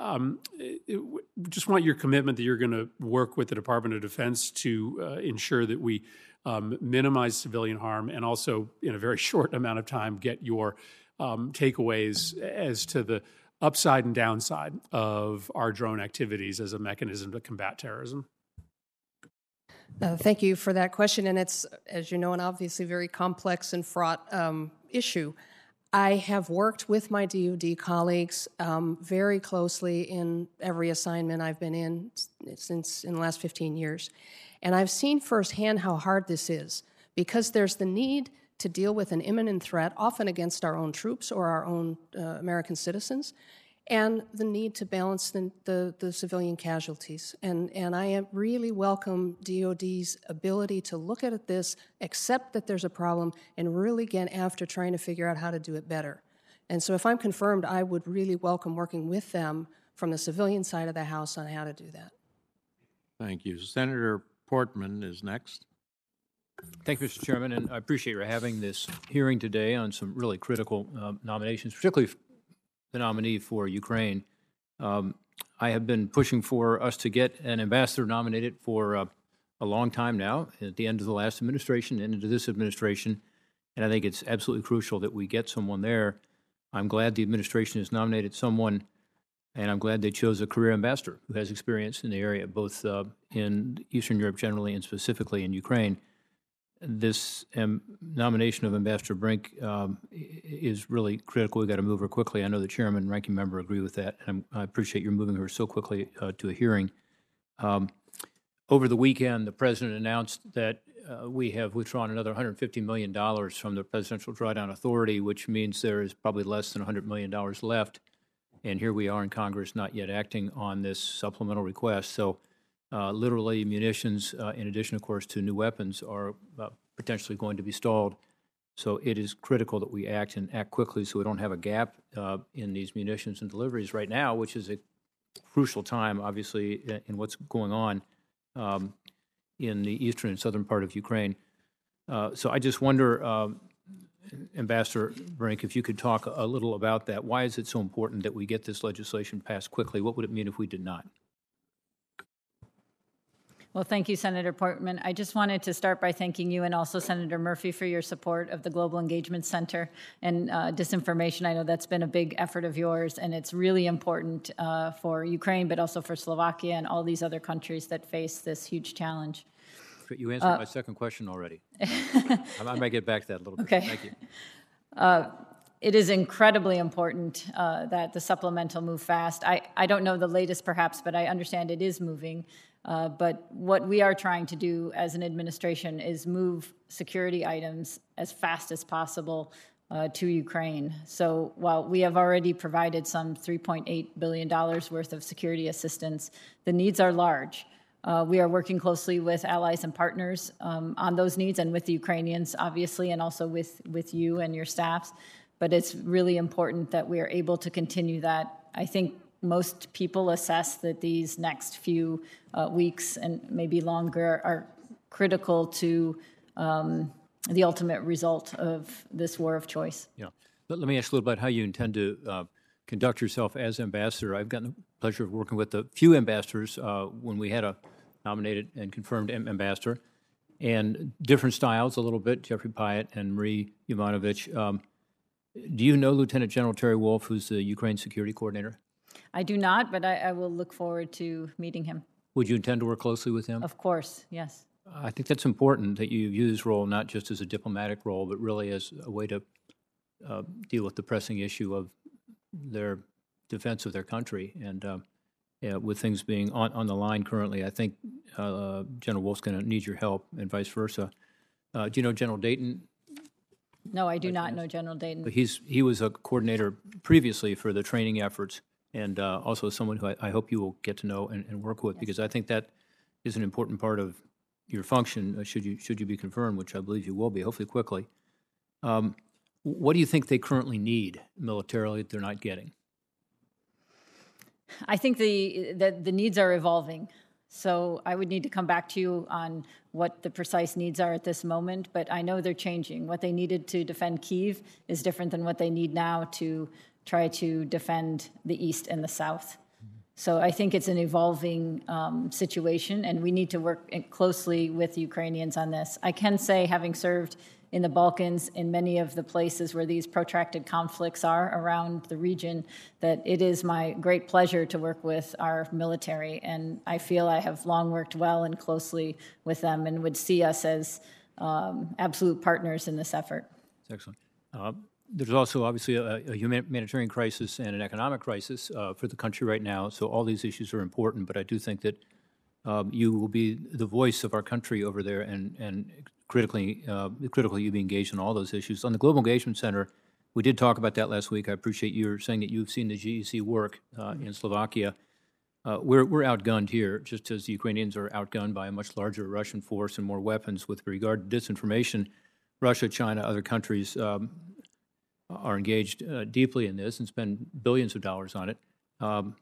Um, it, just want your commitment that you're going to work with the Department of Defense to uh, ensure that we um, minimize civilian harm and also, in a very short amount of time, get your um, takeaways as to the upside and downside of our drone activities as a mechanism to combat terrorism? Uh, thank you for that question. And it's, as you know, an obviously very complex and fraught um, issue. I have worked with my DoD colleagues um, very closely in every assignment I've been in since in the last 15 years. And I've seen firsthand how hard this is because there's the need to deal with an imminent threat, often against our own troops or our own uh, American citizens. And the need to balance the, the, the civilian casualties. And, and I really welcome DOD's ability to look at this, accept that there's a problem, and really get after trying to figure out how to do it better. And so if I'm confirmed, I would really welcome working with them from the civilian side of the House on how to do that. Thank you. Senator Portman is next. Thank you, Mr. Chairman, and I appreciate your having this hearing today on some really critical uh, nominations, particularly the nominee for Ukraine. Um, I have been pushing for us to get an ambassador nominated for uh, a long time now, at the end of the last administration and into this administration, and I think it's absolutely crucial that we get someone there. I'm glad the administration has nominated someone, and I'm glad they chose a career ambassador who has experience in the area, both uh, in Eastern Europe generally and specifically in Ukraine this um, nomination of Ambassador Brink um, is really critical. We've got to move her quickly. I know the chairman and ranking member agree with that, and I'm- I appreciate your moving her so quickly uh, to a hearing. Um, Over the weekend, the president announced that uh, we have withdrawn another $150 million from the Presidential Drawdown Authority, which means there is probably less than $100 million left. And here we are in Congress not yet acting on this supplemental request. So uh, literally munitions, uh, in addition, of course, to new weapons, are uh, potentially going to be stalled. So it is critical that we act and act quickly so we don't have a gap uh, in these munitions and deliveries right now, which is a crucial time, obviously, in what's going on um, in the eastern and southern part of Ukraine. Uh, So I just wonder, um, Ambassador Brink, if you could talk a little about that. Why is it so important that we get this legislation passed quickly? What would it mean if we did not? Well, thank you, Senator Portman. I just wanted to start by thanking you and also Senator Murphy for your support of the Global Engagement Center and uh, disinformation. I know that's been a big effort of yours, and it's really important uh, for Ukraine, but also for Slovakia and all these other countries that face this huge challenge. You answered my second question already. I I might get back to that a little bit. Okay. Thank you. it is incredibly important uh, that the supplemental move fast. I, I don't know the latest perhaps, but I understand it is moving. Uh, but what we are trying to do as an administration is move security items as fast as possible uh, to Ukraine. So while we have already provided some $3.8 billion worth of security assistance, the needs are large. Uh, we are working closely with allies and partners um, on those needs and with the Ukrainians, obviously, and also with, with you and your staffs. But it's really important that we are able to continue that. I think most people assess that these next few uh, weeks and maybe longer are critical to um, the ultimate result of this war of choice. Yeah. Let, let me ask a little about how you intend to uh, conduct yourself as ambassador. I've gotten the pleasure of working with a few ambassadors uh, when we had a nominated and confirmed am- ambassador, and different styles a little bit. Jeffrey Pyatt and Marie Yovanovitch. Um, do you know Lieutenant General Terry Wolf, who's the Ukraine security coordinator? I do not, but I, I will look forward to meeting him. Would you intend to work closely with him? Of course, yes. I think that's important that you view this role not just as a diplomatic role, but really as a way to uh, deal with the pressing issue of their defense of their country. And uh, yeah, with things being on, on the line currently, I think uh, General Wolf's going to need your help and vice versa. Uh, do you know General Dayton? No, I do not know General Dayton. But he's he was a coordinator previously for the training efforts, and uh, also someone who I, I hope you will get to know and, and work with because I think that is an important part of your function. Uh, should you should you be confirmed, which I believe you will be, hopefully quickly. Um, what do you think they currently need militarily that they're not getting? I think the, the, the needs are evolving. So I would need to come back to you on what the precise needs are at this moment, but I know they're changing. What they needed to defend Kiev is different than what they need now to try to defend the East and the South. So I think it's an evolving um, situation, and we need to work closely with Ukrainians on this. I can say, having served in the Balkans, in many of the places where these protracted conflicts are around the region, that it is my great pleasure to work with our military, and I feel I have long worked well and closely with them, and would see us as um, absolute partners in this effort. That's excellent. Uh, there's also obviously a, a humanitarian crisis and an economic crisis uh, for the country right now. So all these issues are important, but I do think that um, you will be the voice of our country over there, and and critically uh, critical you be engaged in all those issues. On the Global Engagement Center, We did talk about that last week. I appreciate you saying that you've seen the GEC work uh, in Slovakia. Uh, We're we're outgunned here, just as the Ukrainians are outgunned by a much larger Russian force and more weapons. With regard to disinformation, Russia, China, other countries um, are engaged uh, deeply in this and spend billions of dollars on it. Um,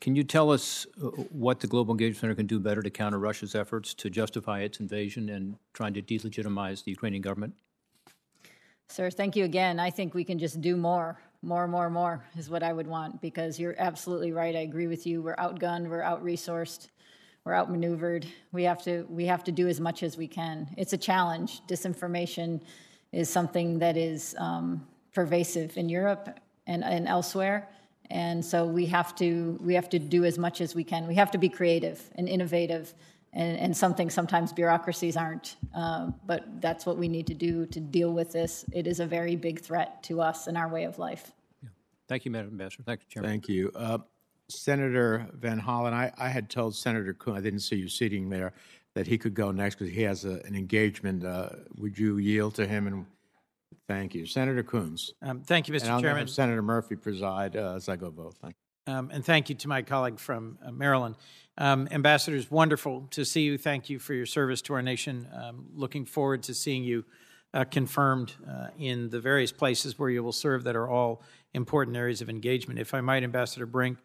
Can you tell us uh, what the Global Engagement Center can do better to counter Russia's efforts to justify its invasion and trying to delegitimize the Ukrainian government? Sir, thank you again. I think we can just do more. More, more, more is what I would want because you're absolutely right. I agree with you. We're outgunned, we're out resourced, we're outmaneuvered. We have to we have to do as much as we can. It's a challenge. Disinformation is something that is um, pervasive in Europe and, and elsewhere. And so we have to we have to do as much as we can. We have to be creative and innovative and, and something sometimes bureaucracies aren't. Uh, but that's what we need to do to deal with this. It is a very big threat to us and our way of life. Thank you, Madam Ambassador. Thank you, Chairman. Thank you. Uh, Senator Van Hollen, I, I had told Senator Coons, I didn't see you sitting there, that he could go next because he has a, an engagement. Uh, would you yield to him? And thank you, Senator Coons. Um, Thank you, And Mr. I'll Chairman. have Senator Murphy preside uh, as I go vote. Thank you. Um, And thank you to my colleague from uh, Maryland. Um, Ambassador, it's wonderful to see you. Thank you for your service to our nation. Um, Looking forward to seeing you uh, confirmed uh, in the various places where you will serve that are all important areas of engagement. If I might, Ambassador Brink,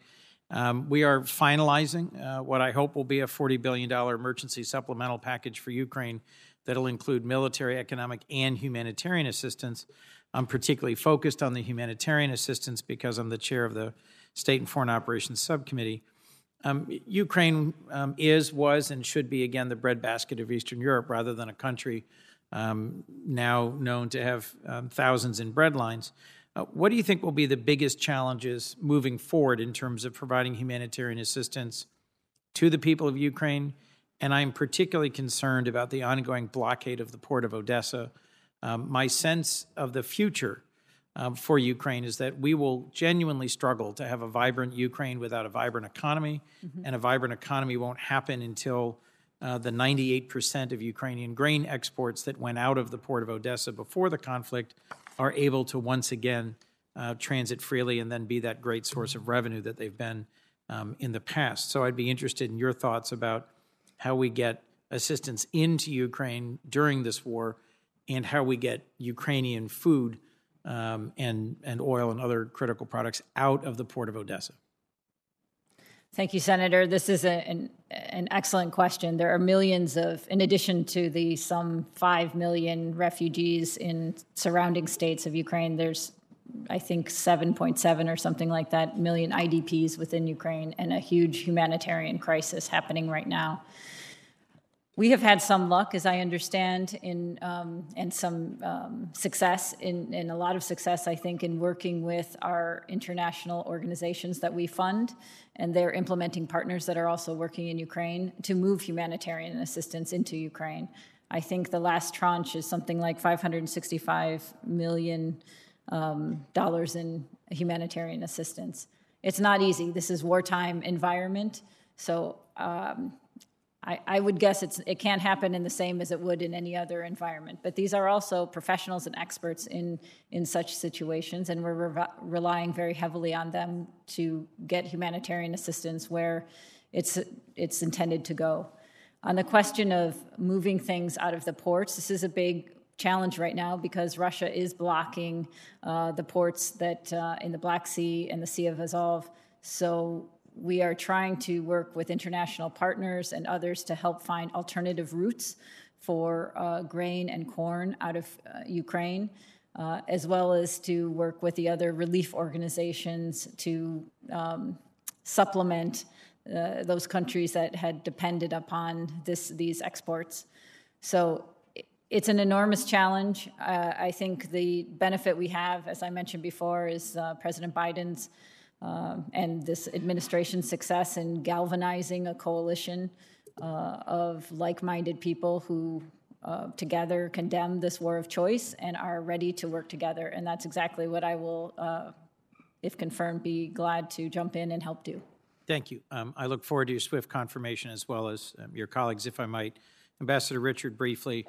um, we are finalizing uh, what I hope will be a $40 billion emergency supplemental package for Ukraine that'll include military, economic, and humanitarian assistance. I'm particularly focused on the humanitarian assistance because I'm the chair of the State and Foreign Operations Subcommittee. Um, Ukraine um, is, was, and should be again the breadbasket of Eastern Europe rather than a country um, now known to have um, thousands in breadlines. Uh, what do you think will be the biggest challenges moving forward in terms of providing humanitarian assistance to the people of Ukraine? And I'm particularly concerned about the ongoing blockade of the port of Odessa. Um, my sense of the future um, for Ukraine is that we will genuinely struggle to have a vibrant Ukraine without a vibrant economy, and a vibrant economy won't happen until uh, the 98% of Ukrainian grain exports that went out of the port of Odessa before the conflict are able to once again uh, transit freely and then be that great source of revenue that they've been um, in the past. So I'd be interested in your thoughts about how we get assistance into Ukraine during this war and how we get Ukrainian food um, and, and oil and other critical products out of the port of Odessa. Thank you, Senator. This is a, an, an excellent question. There are millions of, in addition to the some 5 million refugees in surrounding states of Ukraine, there's, I think, 7.7 or something like that million IDPs within Ukraine and a huge humanitarian crisis happening right now. We have had some luck, as I understand, in um, and some um, success in, in a lot of success, I think, in working with our international organizations that we fund and their implementing partners that are also working in Ukraine to move humanitarian assistance into Ukraine. I think the last tranche is something like 565 million um, dollars in humanitarian assistance. It's not easy. This is wartime environment, so. Um, I, I would guess it can't happen in the same as it would in any other environment. But these are also professionals and experts in, in such situations, and we're re- relying very heavily on them to get humanitarian assistance where it's, it's intended to go. On the question of moving things out of the ports, this is a big challenge right now because Russia is blocking uh, the ports that uh, in the Black Sea and the Sea of Azov. So we are trying to work with international partners and others to help find alternative routes for uh, grain and corn out of uh, Ukraine, uh, as well as to work with the other relief organizations to um, supplement uh, those countries that had depended upon this, these exports. So it's an enormous challenge. Uh, I think the benefit we have, as I mentioned before, is uh, President Biden's uh, and this administration's success in galvanizing a coalition uh, of like minded people who uh, together condemn this war of choice and are ready to work together. And that's exactly what I will, uh, if confirmed, be glad to jump in and help do. Thank you. Um, I look forward to your swift confirmation as well as um, your colleagues, if I might. Ambassador Richard, briefly,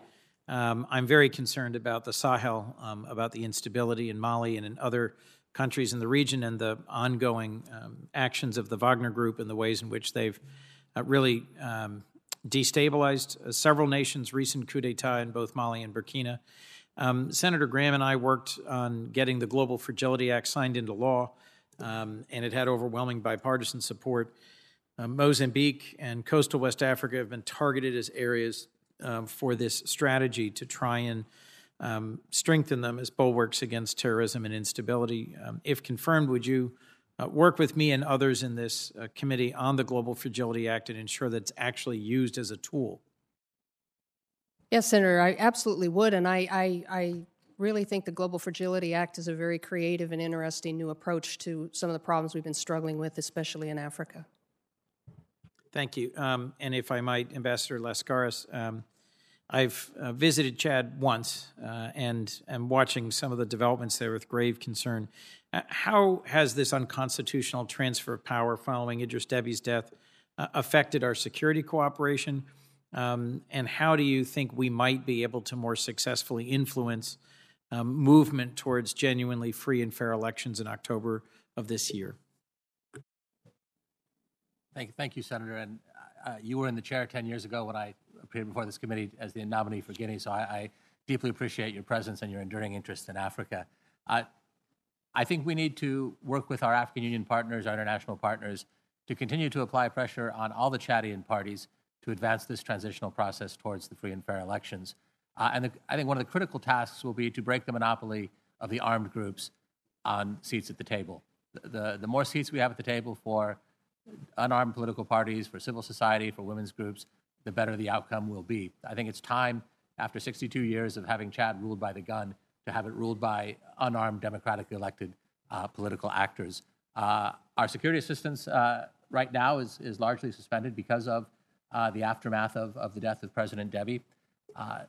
Um, I'm very concerned about the Sahel, um, about the instability in Mali and in other countries in the region, and the ongoing um, actions of the Wagner Group and the ways in which they've uh, really um, destabilized uh, several nations. Recent coup d'état in both Mali and Burkina. Um, Senator Graham and I worked on getting the Global Fragility Act signed into law, um, and it had overwhelming bipartisan support. Uh, Mozambique and coastal West Africa have been targeted as areas um, for this strategy to try and um, strengthen them as bulwarks against terrorism and instability. Um, if confirmed, would you uh, work with me and others in this uh, committee on the Global Fragility Act and ensure that it's actually used as a tool? Yes, Senator, I absolutely would. And I, I, I really think the Global Fragility Act is a very creative and interesting new approach to some of the problems we've been struggling with, especially in Africa. Thank you. Um, and if I might, Ambassador Laskaris, um, I've uh, visited Chad once uh, and am watching some of the developments there with grave concern. Uh, how has this unconstitutional transfer of power following Idris Deby's death uh, affected our security cooperation? Um, and how do you think we might be able to more successfully influence um, movement towards genuinely free and fair elections in October of this year? Thank, thank you, Senator. And uh, you were in the chair 10 years ago when I appeared before this committee as the nominee for Guinea, so I, I deeply appreciate your presence and your enduring interest in Africa. Uh, I think we need to work with our African Union partners, our international partners, to continue to apply pressure on all the Chadian parties to advance this transitional process towards the free and fair elections. Uh, and the, I think one of the critical tasks will be to break the monopoly of the armed groups on seats at the table. The, the, the more seats we have at the table for unarmed political parties, for civil society, for women's groups, the better the outcome will be. I think it's time, after 62 years of having Chad ruled by the gun, to have it ruled by unarmed, democratically elected uh, political actors. Uh, our security assistance uh, right now is, is largely suspended because of uh, the aftermath of, of the death of President Deby. Uh,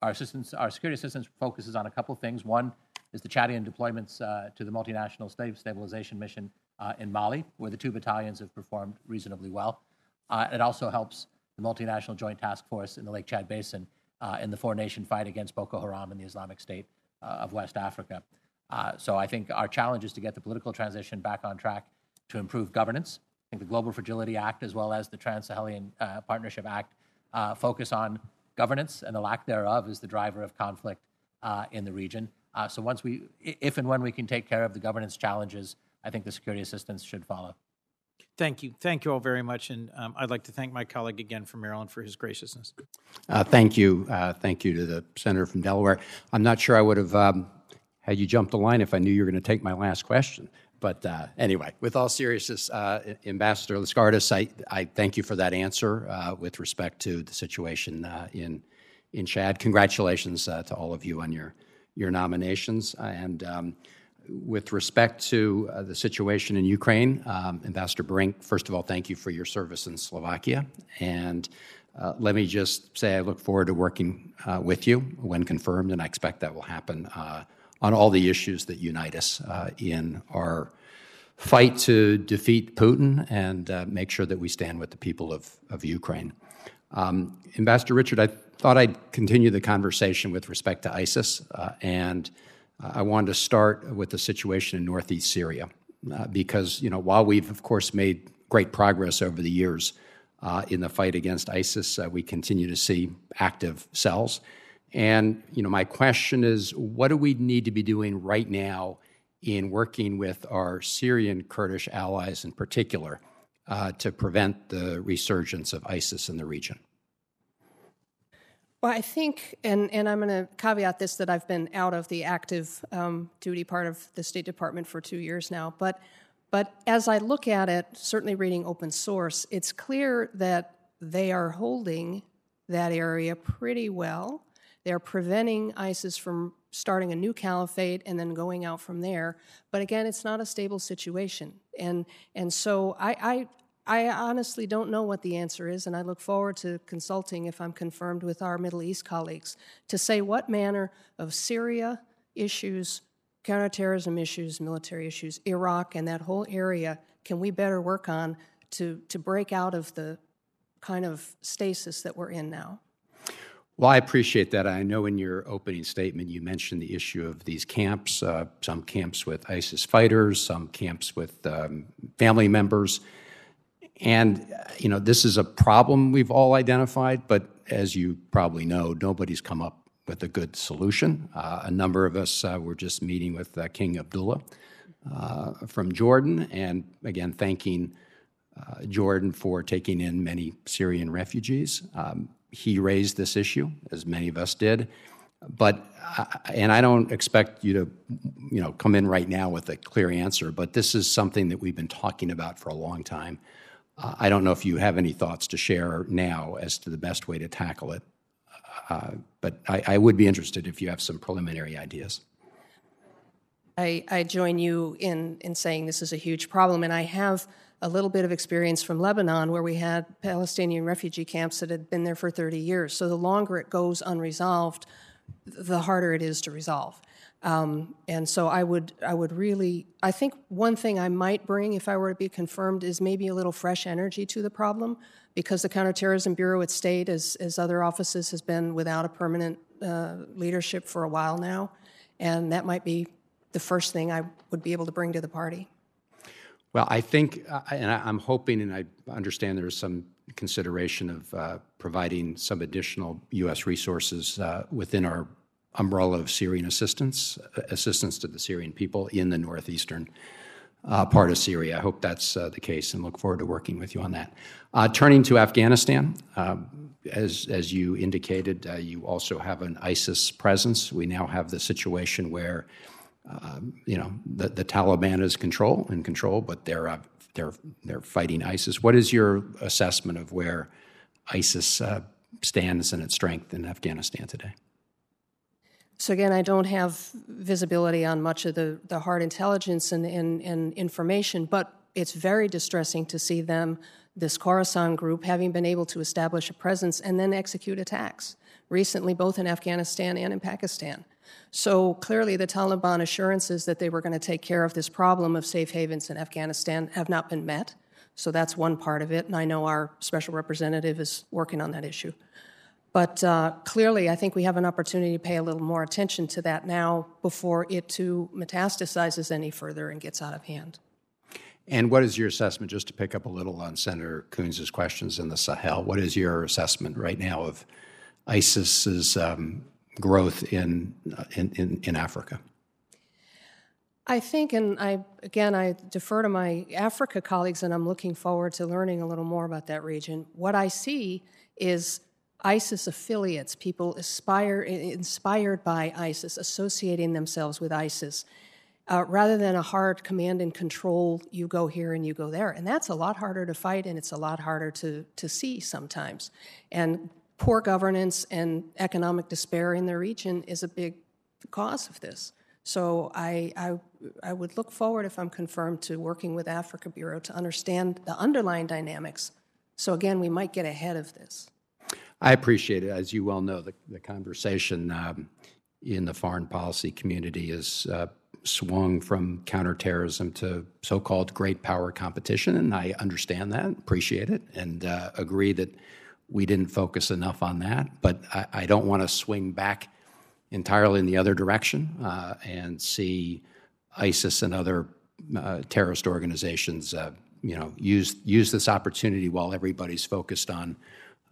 our, assistance, our security assistance focuses on a couple things. One is the Chadian deployments uh, to the multinational stabilization mission in Mali, where the two battalions have performed reasonably well. It also helps the multinational joint task force in the Lake Chad Basin uh, in the four nation fight against Boko Haram and the Islamic State uh, of West Africa. Uh, so I think our challenge is to get the political transition back on track to improve governance. I think the Global Fragility Act, as well as the Trans Saharan Partnership Act, focus on governance, and the lack thereof is the driver of conflict in the region. Uh, so once we, if and when we can take care of the governance challenges, I think the security assistance should follow. Thank you. Thank you all very much. And um, I'd like to thank my colleague again from Maryland for his graciousness. Uh, thank you. Uh, thank you to the senator from Delaware. I'm not sure I would have um, had you jump the line if I knew you were going to take my last question. But uh, anyway, with all seriousness, uh, Ambassador Laskaris, I, I thank you for that answer uh, with respect to the situation uh, in in Chad. Congratulations to all of you on your your nominations. And um, with respect to uh, the situation in Ukraine, um, Ambassador Brink, first of all, thank you for your service in Slovakia. And uh, let me just say I look forward to working uh, with you when confirmed, and I expect that will happen uh, on all the issues that unite us uh, in our fight to defeat Putin and uh, make sure that we stand with the people of, of Ukraine. Um, Ambassador Richard, I thought I'd continue the conversation with respect to ISIS, and I wanted to start with the situation in northeast Syria, uh, because you know while we've of course made great progress over the years uh, in the fight against ISIS, uh, we continue to see active cells. And you know, my question is, what do we need to be doing right now in working with our Syrian Kurdish allies in particular uh, to prevent the resurgence of ISIS in the region? Well, I think, and, and I'm going to caveat this that I've been out of the active um, duty part of the State Department for two years now. But, but as I look at it, certainly reading open source, it's clear that they are holding that area pretty well. They're preventing ISIS from starting a new caliphate and then going out from there. But again, it's not a stable situation. And, and so I, I, honestly don't know what the answer is, and I look forward to consulting, if I'm confirmed, with our Middle East colleagues to say what manner of Syria issues, counterterrorism issues, military issues, Iraq, and that whole area can we better work on to, to break out of the kind of stasis that we're in now. Well, I appreciate that. I know in your opening statement you mentioned the issue of these camps, uh, some camps with ISIS fighters, some camps with um, family members. And, uh, you know, this is a problem we've all identified, but as you probably know, nobody's come up with a good solution. Uh, a number of us uh, were just meeting with uh, King Abdullah uh, from Jordan, and again, thanking uh, Jordan for taking in many Syrian refugees. Um, he raised this issue, as many of us did. But, and I don't expect you to, you know, come in right now with a clear answer, but this is something that we've been talking about for a long time. I don't know if you have any thoughts to share now as to the best way to tackle it, uh, but I, I would be interested if you have some preliminary ideas. I, I join you in, in saying this is a huge problem, and I have a little bit of experience from Lebanon where we had Palestinian refugee camps that had been there for 30 years. So the longer it goes unresolved, the harder it is to resolve. Um, and so I would, I would really, I think one thing I might bring if I were to be confirmed is maybe a little fresh energy to the problem, because the Counterterrorism Bureau at State, as, as other offices, has been without a permanent uh, leadership for a while now, and that might be the first thing I would be able to bring to the party. Well, I think, uh, and I- I'm hoping, and I understand there's some consideration of uh, providing some additional U.S. resources uh, within our umbrella of Syrian assistance, assistance to the Syrian people in the northeastern uh, part of Syria. I hope that's uh, the case and look forward to working with you on that. Uh, turning to Afghanistan, um, as, as you indicated, uh, you also have an ISIS presence. We now have the situation where um, you know, the, the Taliban is control in control, but they're uh, they're they're fighting ISIS. What is your assessment of where ISIS uh, stands and its strength in Afghanistan today? So again, I don't have visibility on much of the, the hard intelligence and, and, and information, but it's very distressing to see them, this Khorasan group, having been able to establish a presence and then execute attacks, recently both in Afghanistan and in Pakistan. So clearly, the Taliban assurances that they were going to take care of this problem of safe havens in Afghanistan have not been met. So that's one part of it, and I know our special representative is working on that issue. But uh, clearly, I think we have an opportunity to pay a little more attention to that now before it too metastasizes any further and gets out of hand. And what is your assessment, just to pick up a little on Senator Coons' questions in the Sahel, what is your assessment right now of ISIS's um, growth in, in, in, in Africa? I think, and I again, I defer to my Africa colleagues, and I'm looking forward to learning a little more about that region. What I see is ISIS affiliates, people aspire, inspired by ISIS, associating themselves with ISIS, uh, rather than a hard command and control, you go here and you go there. And that's a lot harder to fight, and it's a lot harder to, to see sometimes. And poor governance and economic despair in the region is a big cause of this. So I, I, I, would look forward, if I'm confirmed, to working with Africa Bureau to understand the underlying dynamics. So again, we might get ahead of this. I appreciate it. As you well know, the, the conversation um, in the foreign policy community is uh, swung from counterterrorism to so-called great power competition, and I understand that, appreciate it, and uh, agree that we didn't focus enough on that. But I, I don't want to swing back entirely in the other direction uh, and see ISIS and other uh, terrorist organizations, uh, you know, use use this opportunity while everybody's focused on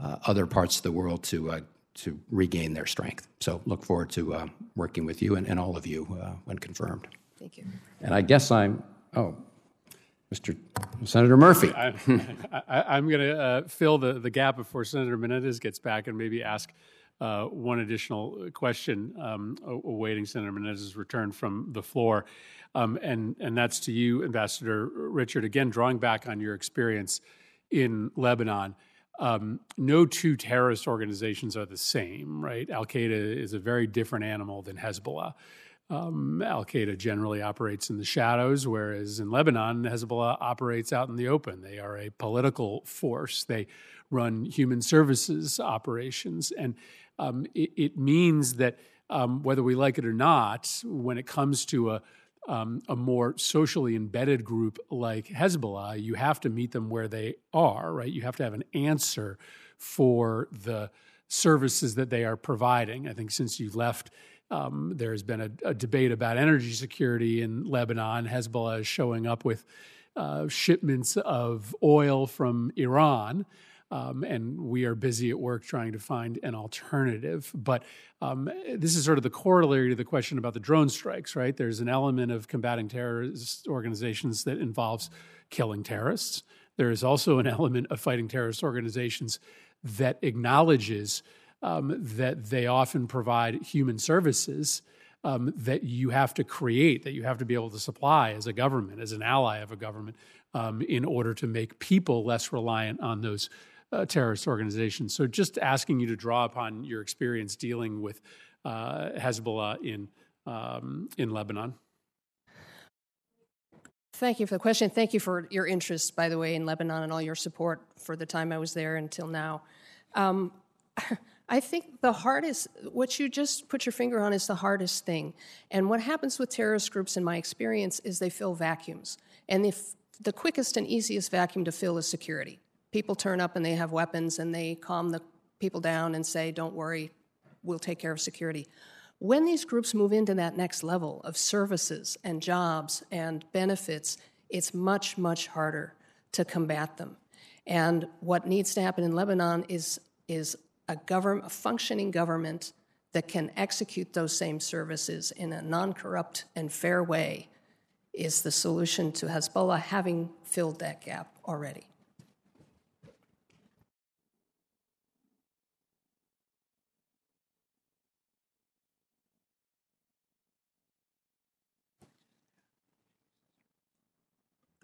other parts of the world to uh, to regain their strength. So look forward to uh, working with you and, and all of you when confirmed. Thank you. And I guess I'm. Oh, Mr. Senator Murphy. I, am going to uh, fill the, the gap before Senator Menendez gets back and maybe ask uh, one additional question um, awaiting Senator Menendez's return from the floor. Um, and, and that's to you, Ambassador Richard. Again, drawing back on your experience in Lebanon. Um, no two terrorist organizations are the same, right? Al Qaeda is a very different animal than Hezbollah. Um, Al Qaeda generally operates in the shadows, whereas in Lebanon, Hezbollah operates out in the open. They are a political force. They run human services operations. And um, it, it, means that um, whether we like it or not, when it comes to a, um, a more socially embedded group like Hezbollah, you have to meet them where they are, right? You have to have an answer for the services that they are providing. I think since you left, um, there's been a, a, debate about energy security in Lebanon. Hezbollah is showing up with uh, shipments of oil from Iran. Um, and we are busy at work trying to find an alternative. But um, this is sort of the corollary to the question about the drone strikes, right? There's an element of combating terrorist organizations that involves killing terrorists. There is also an element of fighting terrorist organizations that acknowledges um, that they often provide human services um, that you have to create, that you have to be able to supply as a government, as an ally of a government, um, in order to make people less reliant on those uh, terrorist organizations. So, just asking you to draw upon your experience dealing with uh, Hezbollah in um, in Lebanon. Thank you for the question. Thank you for your interest, by the way, in Lebanon and all your support for the time I was there until now. Um, I think the hardest, what you just put your finger on, is the hardest thing. And what happens with terrorist groups, in my experience, is they fill vacuums. And if the quickest and easiest vacuum to fill is security people turn up and they have weapons and they calm the people down and say, don't worry, we'll take care of security. When these groups move into that next level of services and jobs and benefits, it's much, much harder to combat them. And what needs to happen in Lebanon is, is a, government, a functioning government that can execute those same services in a non corrupt and fair way is the solution to Hezbollah having filled that gap already.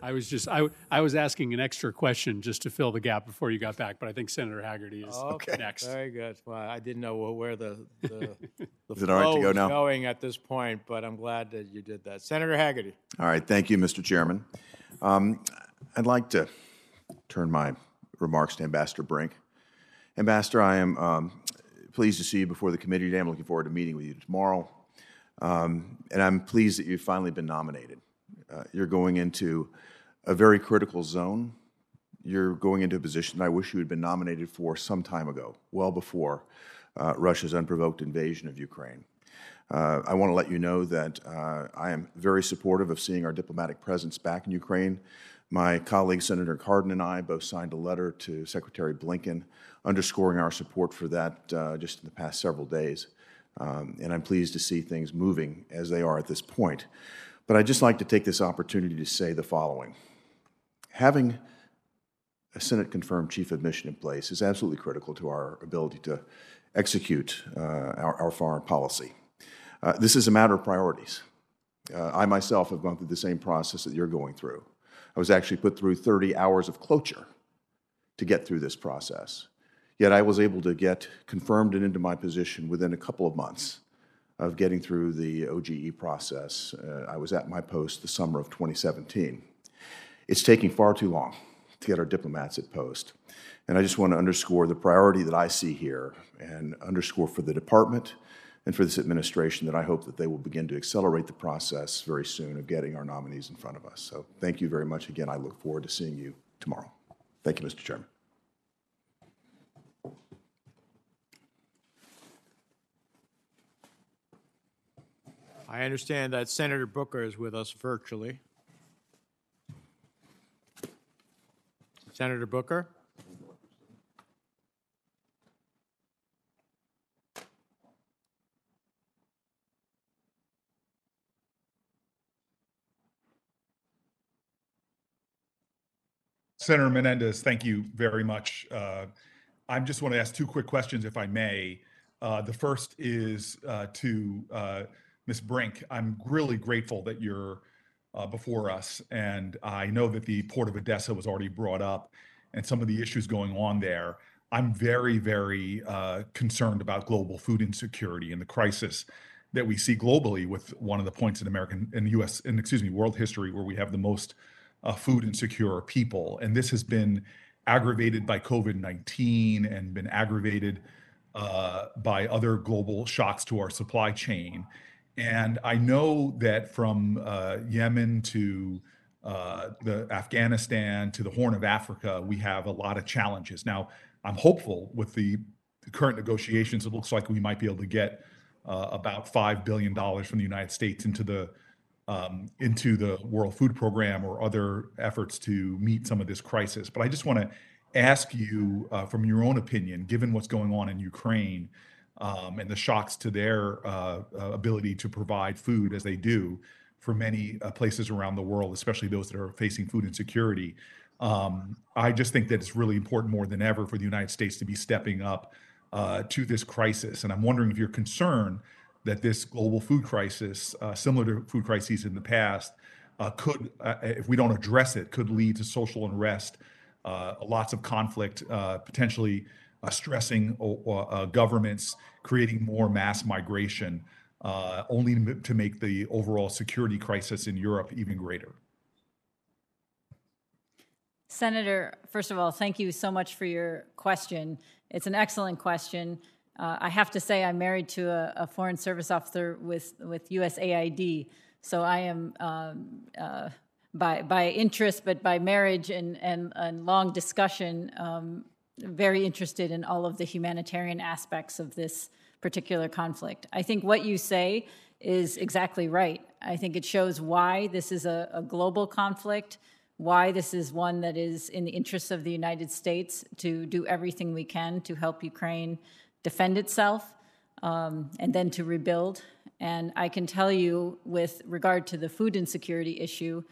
I was just I, I was asking an extra question just to fill the gap before you got back, but I think Senator Hagerty is Okay. next. Very good. Well, I didn't know where the, the, the Is it all right to flow go was now? going at this point, but I'm glad that you did that. Senator Hagerty. All right, thank you, Mr. Chairman. Um, I'd like to turn my remarks to Ambassador Brink. Ambassador, I am um, pleased to see you before the committee today. I'm looking forward to meeting with you tomorrow. Um, and I'm pleased that you've finally been nominated. Uh, you're going into a very critical zone. You're going into a position I wish you had been nominated for some time ago, well before uh, Russia's unprovoked invasion of Ukraine. Uh, I want to let you know that uh, I am very supportive of seeing our diplomatic presence back in Ukraine. My colleague, Senator Cardin, and I both signed a letter to Secretary Blinken underscoring our support for that uh, just in the past several days. Um, and I'm pleased to see things moving as they are at this point. But I'd just like to take this opportunity to say the following. Having a Senate confirmed chief of mission in place is absolutely critical to our ability to execute uh, our, our, foreign policy. Uh, this is a matter of priorities. Uh, I myself have gone through the same process that you're going through. I was actually put through 30 hours of cloture to get through this process. Yet I was able to get confirmed and into my position within a couple of months of getting through the OGE process. Uh, I was at my post the summer of 2017. It's taking far too long to get our diplomats at post. And I just want to underscore the priority that I see here and underscore for the department and for this administration that I hope that they will begin to accelerate the process very soon of getting our nominees in front of us. So thank you very much again. I look forward to seeing you tomorrow. Thank you, Mr. Chairman. I understand that Senator Booker is with us virtually. Senator Booker? Senator Menendez, thank you very much. Uh, I just want to ask two quick questions, if I may. Uh, the first is uh, to uh, Ms. Brink. I'm really grateful that you're uh, before us, and I know that the Port of Odessa was already brought up and some of the issues going on there. I'm very, very uh, concerned about global food insecurity and the crisis that we see globally with one of the points in American in U.S. and excuse me, world history where we have the most uh, food insecure people. And this has been aggravated by COVID 19 and been aggravated uh, by other global shocks to our supply chain. And I know that from uh, Yemen to uh, the Afghanistan to the Horn of Africa, we have a lot of challenges. Now, I'm hopeful with the the current negotiations, it looks like we might be able to get uh, about $5 billion from the United States into the um, into the World Food Program or other efforts to meet some of this crisis. But I just want to ask you, uh, from your own opinion, given what's going on in Ukraine um, and the shocks to their uh, uh, ability to provide food as they do for many uh, places around the world, especially those that are facing food insecurity. Um, I just think that it's really important more than ever for the United States to be stepping up uh, to this crisis. And I'm wondering if you're concerned that this global food crisis, uh, similar to food crises in the past, uh, could, uh, if we don't address it, could lead to social unrest, uh, lots of conflict, potentially stressing uh, governments, creating more mass migration, uh, only to make the overall security crisis in Europe even greater. Senator, first of all, thank you so much for your question. It's an excellent question. Uh, I have to say, I'm married to a, a, foreign service officer with, with USAID, so I am um, uh, by, by interest, but by marriage and, and, and long discussion, um, very interested in all of the humanitarian aspects of this particular conflict. I think what you say is exactly right. I think it shows why this is a, a global conflict, why this is one that is in the interests of the United States to do everything we can to help Ukraine defend itself um, and then to rebuild. And I can tell you, with regard to the food insecurity issue,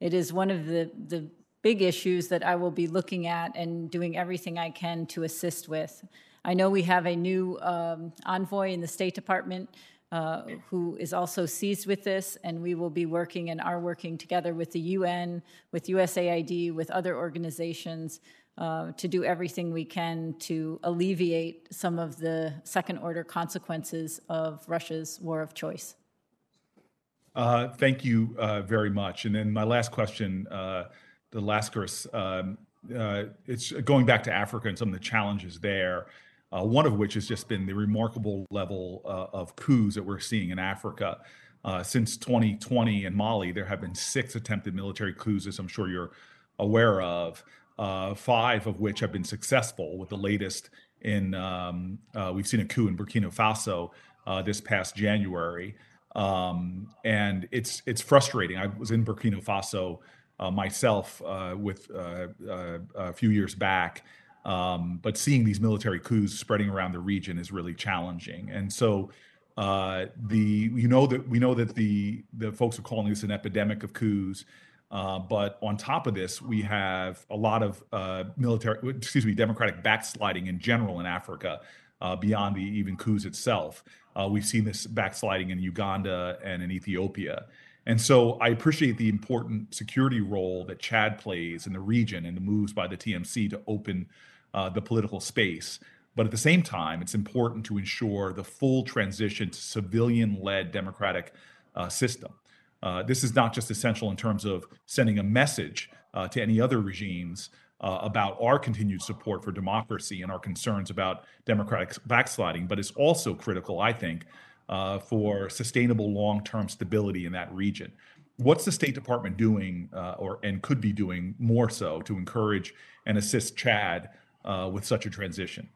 it is one of the, the big issues that I will be looking at and doing everything I can to assist with. I know we have a new um, envoy in the State Department uh, who is also seized with this, and we will be working and are working together with the UN, with USAID, with other organizations uh, to do everything we can to alleviate some of the second order consequences of Russia's war of choice. Uh, thank you uh, very much. And then my last question, uh, the Laskaris, um, uh, it's going back to Africa and some of the challenges there. Uh, one of which has just been the remarkable level of coups that we're seeing in Africa. since 2020 in Mali, there have been six attempted military coups, as I'm sure you're aware of uh, five of which have been successful, with the latest in, um, uh, we've seen a coup in Burkina Faso uh, this past January. Um, and it's, it's frustrating. I was in Burkina Faso uh, myself uh, with uh, a few years back. Um, but seeing these military coups spreading around the region is really challenging. And so uh, the you know that we know that the the folks are calling this an epidemic of coups. Uh, but on top of this, we have a lot of uh, military, excuse me, democratic backsliding in general in Africa, uh, beyond the even coups itself. Uh, we've seen this backsliding in Uganda and in Ethiopia. And so I appreciate the important security role that Chad plays in the region and the moves by the TMC to open uh, the political space. But at the same time, it's important to ensure the full transition to civilian led democratic uh, system. Uh, this is not just essential in terms of sending a message uh, to any other regimes uh, about our continued support for democracy and our concerns about democratic backsliding, but it's also critical, I think, uh, for sustainable long-term stability in that region. What's the State Department doing, uh, or and could be doing more so, to encourage and assist Chad uh, with such a transition?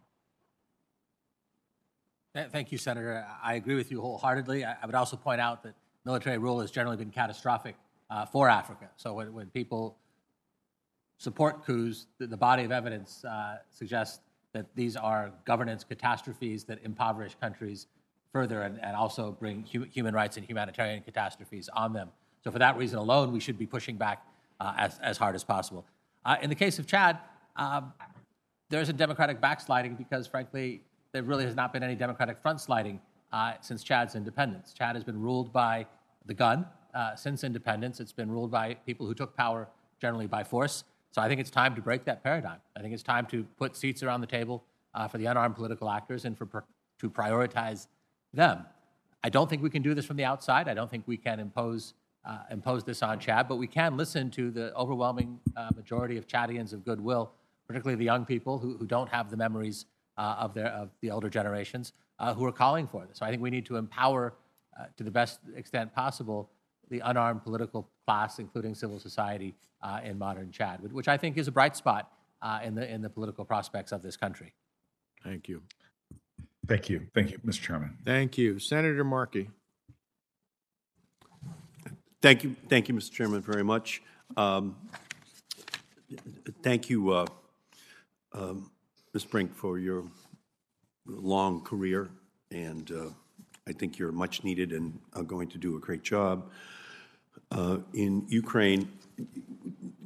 Thank you, Senator. I agree with you wholeheartedly. I would also point out that military rule has generally been catastrophic uh, for Africa. So when, when people support coups, the, body of evidence uh, suggests that these are governance catastrophes that impoverish countries further and, and also bring hu- human rights and humanitarian catastrophes on them. So for that reason alone, we should be pushing back uh, as, as hard as possible. Uh, in the case of Chad, um, there's a democratic backsliding because, frankly, there really has not been any democratic front sliding uh, since Chad's independence. Chad has been ruled by the gun uh, since independence. It's been ruled by people who took power generally by force. So I think it's time to break that paradigm. I think it's time to put seats around the table uh, for the unarmed political actors and for to prioritize them. I don't think we can do this from the outside. I don't think we can impose uh, impose this on Chad, but we can listen to the overwhelming uh, majority of Chadians of goodwill, particularly the young people who, who don't have the memories uh, of their of the older generations uh, who are calling for this. So I think we need to empower uh, to the best extent possible the unarmed political class, including civil society, uh, in modern Chad, which I think is a bright spot in the in the political prospects of this country. Thank you. Thank you. Thank you, Mr. Chairman. Thank you. Senator Markey. Thank you, thank you, Mr. Chairman, very much. Um, Thank you, uh, um, Ms. Brink, for your long career, and uh, I think you're much needed and are going to do a great job uh, in Ukraine.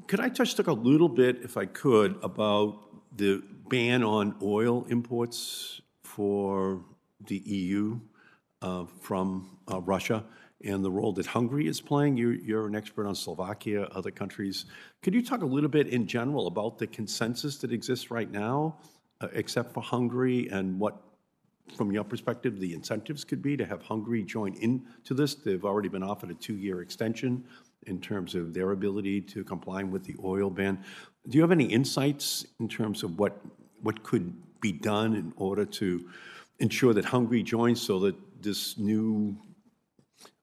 Could I touch a little bit, if I could, about the ban on oil imports for the EU uh, from uh, Russia and the role that Hungary is playing? You're, you're an expert on Slovakia, other countries. Could you talk a little bit in general about the consensus that exists right now, uh, except for Hungary, and what, from your perspective, the incentives could be to have Hungary join into this? They've already been offered a two-year extension in terms of their ability to comply with the oil ban. Do you have any insights in terms of what what could be done in order to ensure that Hungary joins so that this new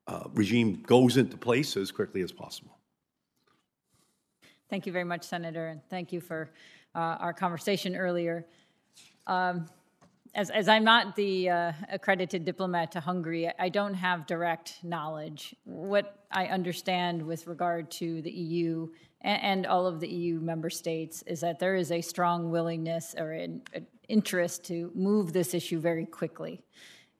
uh, regime goes into place as quickly as possible? Thank you very much, Senator, and thank you for uh, our conversation earlier. Um, as, as, I'm not the uh, accredited diplomat to Hungary, I don't have direct knowledge. What I understand with regard to the EU and, and all of the EU member states is that there is a strong willingness or an, an interest to move this issue very quickly.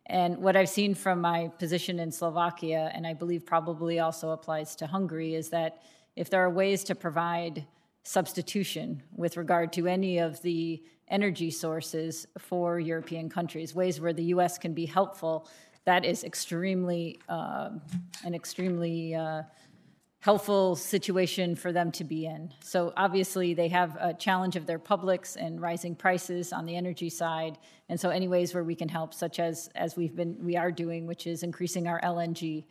And what I've seen from my position in Slovakia, and I believe probably also applies to Hungary, is that if there are ways to provide substitution with regard to any of the energy sources for European countries, ways where the U.S. can be helpful, that is extremely uh, an extremely uh, helpful situation for them to be in. So obviously they have a challenge of their publics and rising prices on the energy side. And so any ways where we can help, such as as we've been we are doing, which is increasing our LNG.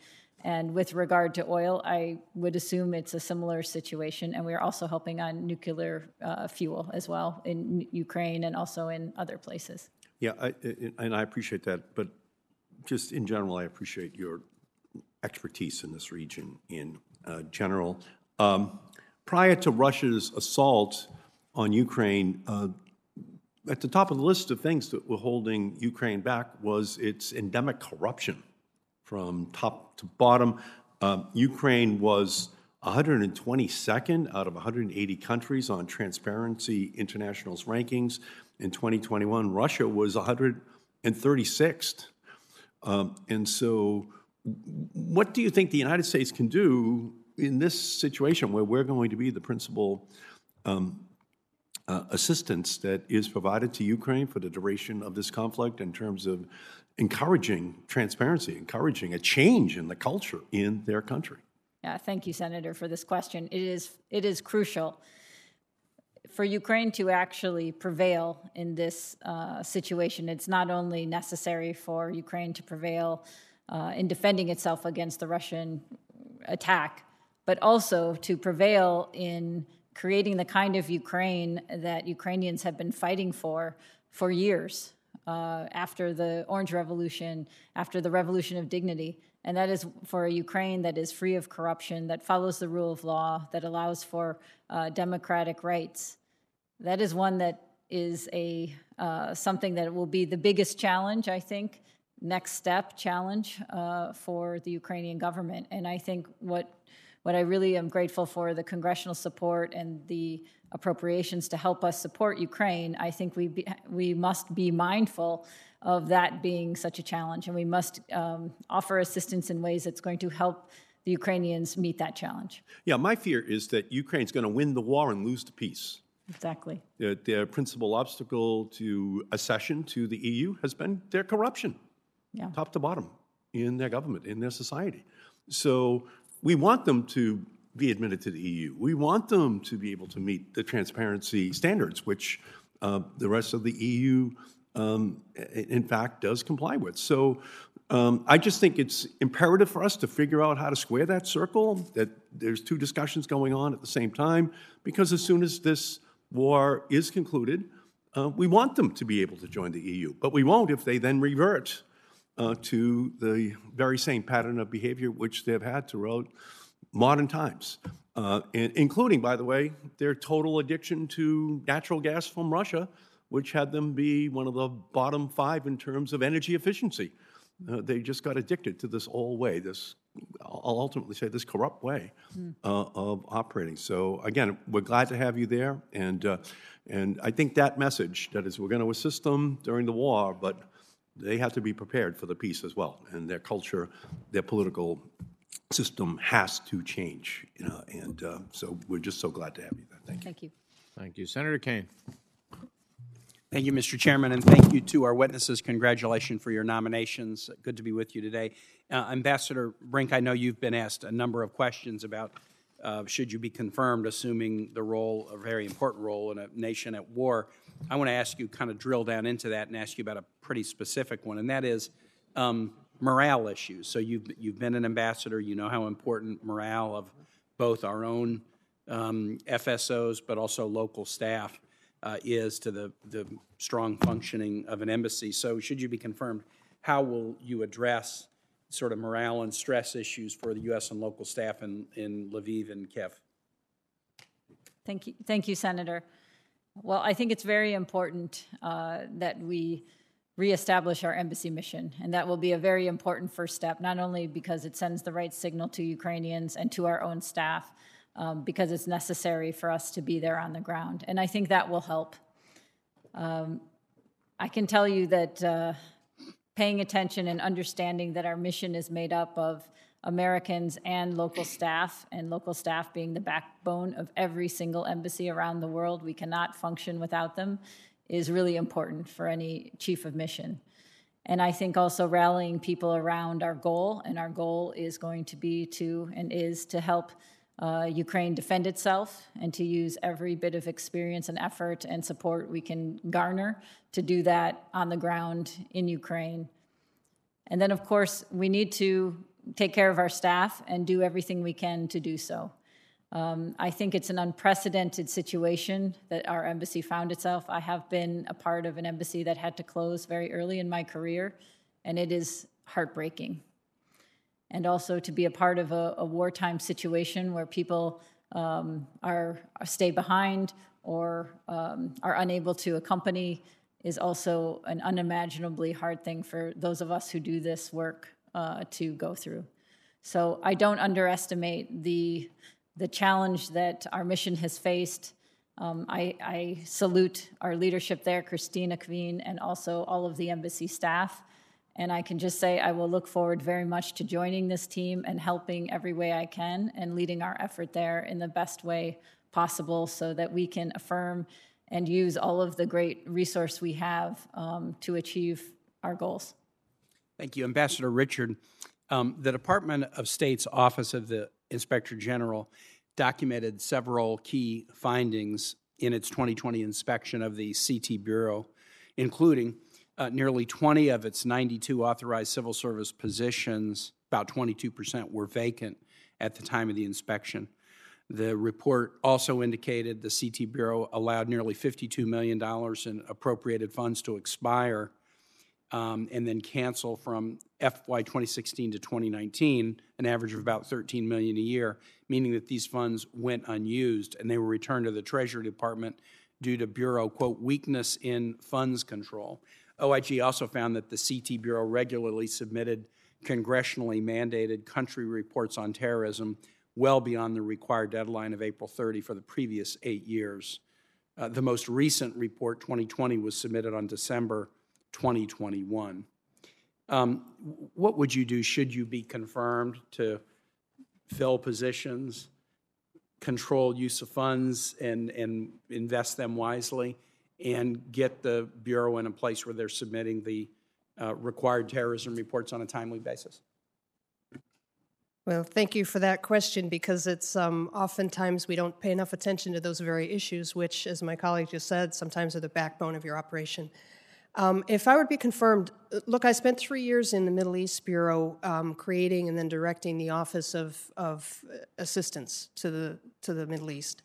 And with regard to oil, I would assume it's a similar situation. And we are also helping on nuclear uh, fuel as well in Ukraine and also in other places. Yeah, I, and I appreciate that. But just in general, I appreciate your expertise in this region in uh, general. Um, prior to Russia's assault on Ukraine, uh, at the top of the list of things that were holding Ukraine back was its endemic corruption from top to bottom. Um, Ukraine was 122nd out of 180 countries on Transparency International's rankings. In 2021, Russia was 136th. Um, and so, what do you think the United States can do in this situation where we're going to be the principal um, uh, assistance that is provided to Ukraine for the duration of this conflict in terms of encouraging transparency, encouraging a change in the culture in their country? Yeah, thank you, Senator, for this question. It is, it is crucial for Ukraine to actually prevail in this uh, situation. It's not only necessary for Ukraine to prevail uh, in defending itself against the Russian attack, but also to prevail in creating the kind of Ukraine that Ukrainians have been fighting for for years uh, after the Orange Revolution, after the Revolution of Dignity. And that is for a Ukraine that is free of corruption, that follows the rule of law, that allows for uh, democratic rights. That is one that is a uh, something that will be the biggest challenge, I think, next step challenge uh, for the Ukrainian government. And I think what what I really am grateful for the congressional support and the appropriations to help us support Ukraine. I think we be, we must be mindful of that being such a challenge, and we must um, offer assistance in ways that's going to help the Ukrainians meet that challenge. Yeah, my fear is that Ukraine's going to win the war and lose the peace. Exactly. Their, their principal obstacle to accession to the EU has been their corruption, yeah. top to bottom, in their government, in their society. So we want them to be admitted to the EU. We want them to be able to meet the transparency standards, which uh, the rest of the EU, um, in fact, does comply with. So um, I just think it's imperative for us to figure out how to square that circle, that there's two discussions going on at the same time, because as soon as this war is concluded, uh, we want them to be able to join the EU. But we won't if they then revert uh, to the very same pattern of behavior which they've had throughout modern times, uh, and including, by the way, their total addiction to natural gas from Russia, which had them be one of the bottom five in terms of energy efficiency. Uh, they just got addicted to this old way, this, I'll ultimately say, this corrupt way uh, of operating. So again, we're glad to have you there, and, uh, and I think that message, that is, we're going to assist them during the war, but they have to be prepared for the peace as well, and their culture, their political system has to change, you know, and uh, so we're just so glad to have you there. Thank you. Thank you. Thank you. Senator Kaine. Thank you, Mr. Chairman, and thank you to our witnesses. Congratulations for your nominations. Good to be with you today. Uh, Ambassador Brink, I know you've been asked a number of questions about uh, should you be confirmed, assuming the role, a very important role in a nation at war. I want to ask you, kind of drill down into that and ask you about a pretty specific one, and that is um, morale issues. So you've, you've been an ambassador, you know how important morale of both our own um, FSOs, but also local staff uh, is to the, the strong functioning of an embassy. So, should you be confirmed, how will you address sort of morale and stress issues for the U.S. and local staff in, in Lviv and Kiev? Thank you, thank you, Senator. Well, I think it's very important uh, that we reestablish our embassy mission, and that will be a very important first step, not only because it sends the right signal to Ukrainians and to our own staff, um, because it's necessary for us to be there on the ground. And I think that will help. Um, I can tell you that uh, paying attention and understanding that our mission is made up of Americans and local staff, and local staff being the backbone of every single embassy around the world, we cannot function without them, is really important for any chief of mission. And I think also rallying people around our goal, and our goal is going to be to and is to help uh, Ukraine defend itself and to use every bit of experience and effort and support we can garner to do that on the ground in Ukraine. And then, of course, we need to take care of our staff and do everything we can to do so. Um, I think it's an unprecedented situation that our embassy found itself. I have been a part of an embassy that had to close very early in my career, and it is heartbreaking and also to be a part of a, a wartime situation where people um, are, are, stay behind or um, are unable to accompany is also an unimaginably hard thing for those of us who do this work uh, to go through. So I don't underestimate the the challenge that our mission has faced. Um, I, I, salute our leadership there, Kristina Kvien, and also all of the embassy staff. And I can just say I will look forward very much to joining this team and helping every way I can and leading our effort there in the best way possible so that we can affirm and use all of the great resource we have um, to achieve our goals. Thank you, Ambassador Richard. Um, the Department of State's Office of the Inspector General documented several key findings in its 2020 inspection of the CT Bureau, including uh, nearly 20 of its 92 authorized civil service positions, about 22%, were vacant at the time of the inspection. The report also indicated the CT Bureau allowed nearly $52 million in appropriated funds to expire um, and then cancel from FY 2016 to 2019, an average of about 13 million a year, meaning that these funds went unused and they were returned to the Treasury Department due to Bureau, quote, weakness in funds control. OIG also found that the CT Bureau regularly submitted congressionally mandated country reports on terrorism well beyond the required deadline of April 30 for the previous eight years. Uh, the most recent report, 2020, was submitted on December 2021. Um, what would you do should you be confirmed to fill positions, control use of funds, and, and invest them wisely? and get the Bureau in a place where they're submitting the uh, required terrorism reports on a timely basis? Well, thank you for that question because it's um, oftentimes we don't pay enough attention to those very issues, which, as my colleague just said, sometimes are the backbone of your operation. Um, if I to be confirmed, look, I spent three years in the Middle East Bureau um, creating and then directing the Office of, of Assistance to the, to the Middle East.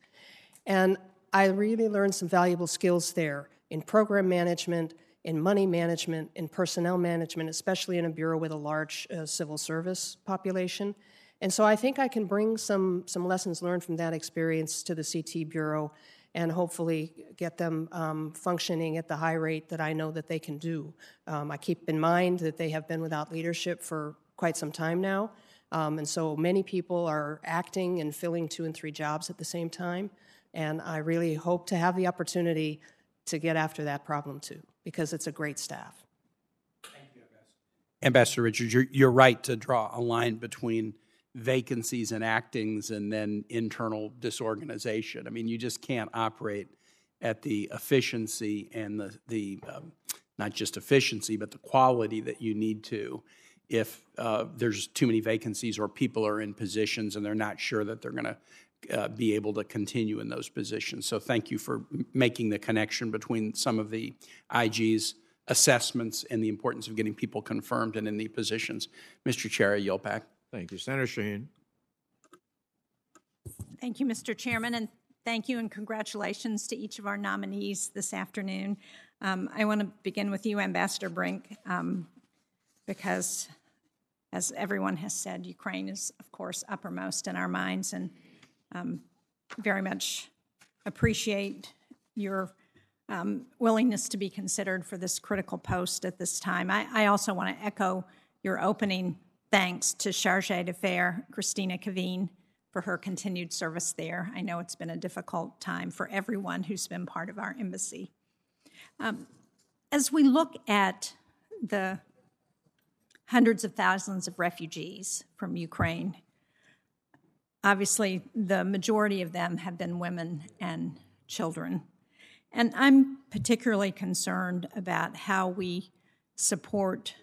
And I really learned some valuable skills there in program management, in money management, in personnel management, especially in a bureau with a large uh, civil service population. And so I think I can bring some, some lessons learned from that experience to the CT Bureau and hopefully get them um, functioning at the high rate that I know that they can do. Um, I keep in mind that they have been without leadership for quite some time now, um, and so many people are acting and filling two and three jobs at the same time. And I really hope to have the opportunity to get after that problem too, because it's a great staff. Ambassador Richards, you're, you're right to draw a line between vacancies and actings and then internal disorganization. I mean, you just can't operate at the efficiency and the, the um, not just efficiency, but the quality that you need to if uh, there's too many vacancies or people are in positions and they're not sure that they're going to uh, be able to continue in those positions. So thank you for m- making the connection between some of the IG's assessments and the importance of getting people confirmed and in the positions. Mr. Chair, I yield back. Thank you. Senator Shaheen. Thank you, Mr. Chairman, and thank you and congratulations to each of our nominees this afternoon. Um, I want to begin with you, Ambassador Brink, um, because as everyone has said, Ukraine is, of course, uppermost in our minds, and um, very much appreciate your um, willingness to be considered for this critical post at this time. I, I also want to echo your opening thanks to Charge d'Affaires Kristina Kvien for her continued service there. I know it's been a difficult time for everyone who's been part of our embassy. Um, as we look at the hundreds of thousands of refugees from Ukraine, obviously the majority of them have been women and children. And I'm particularly concerned about how we support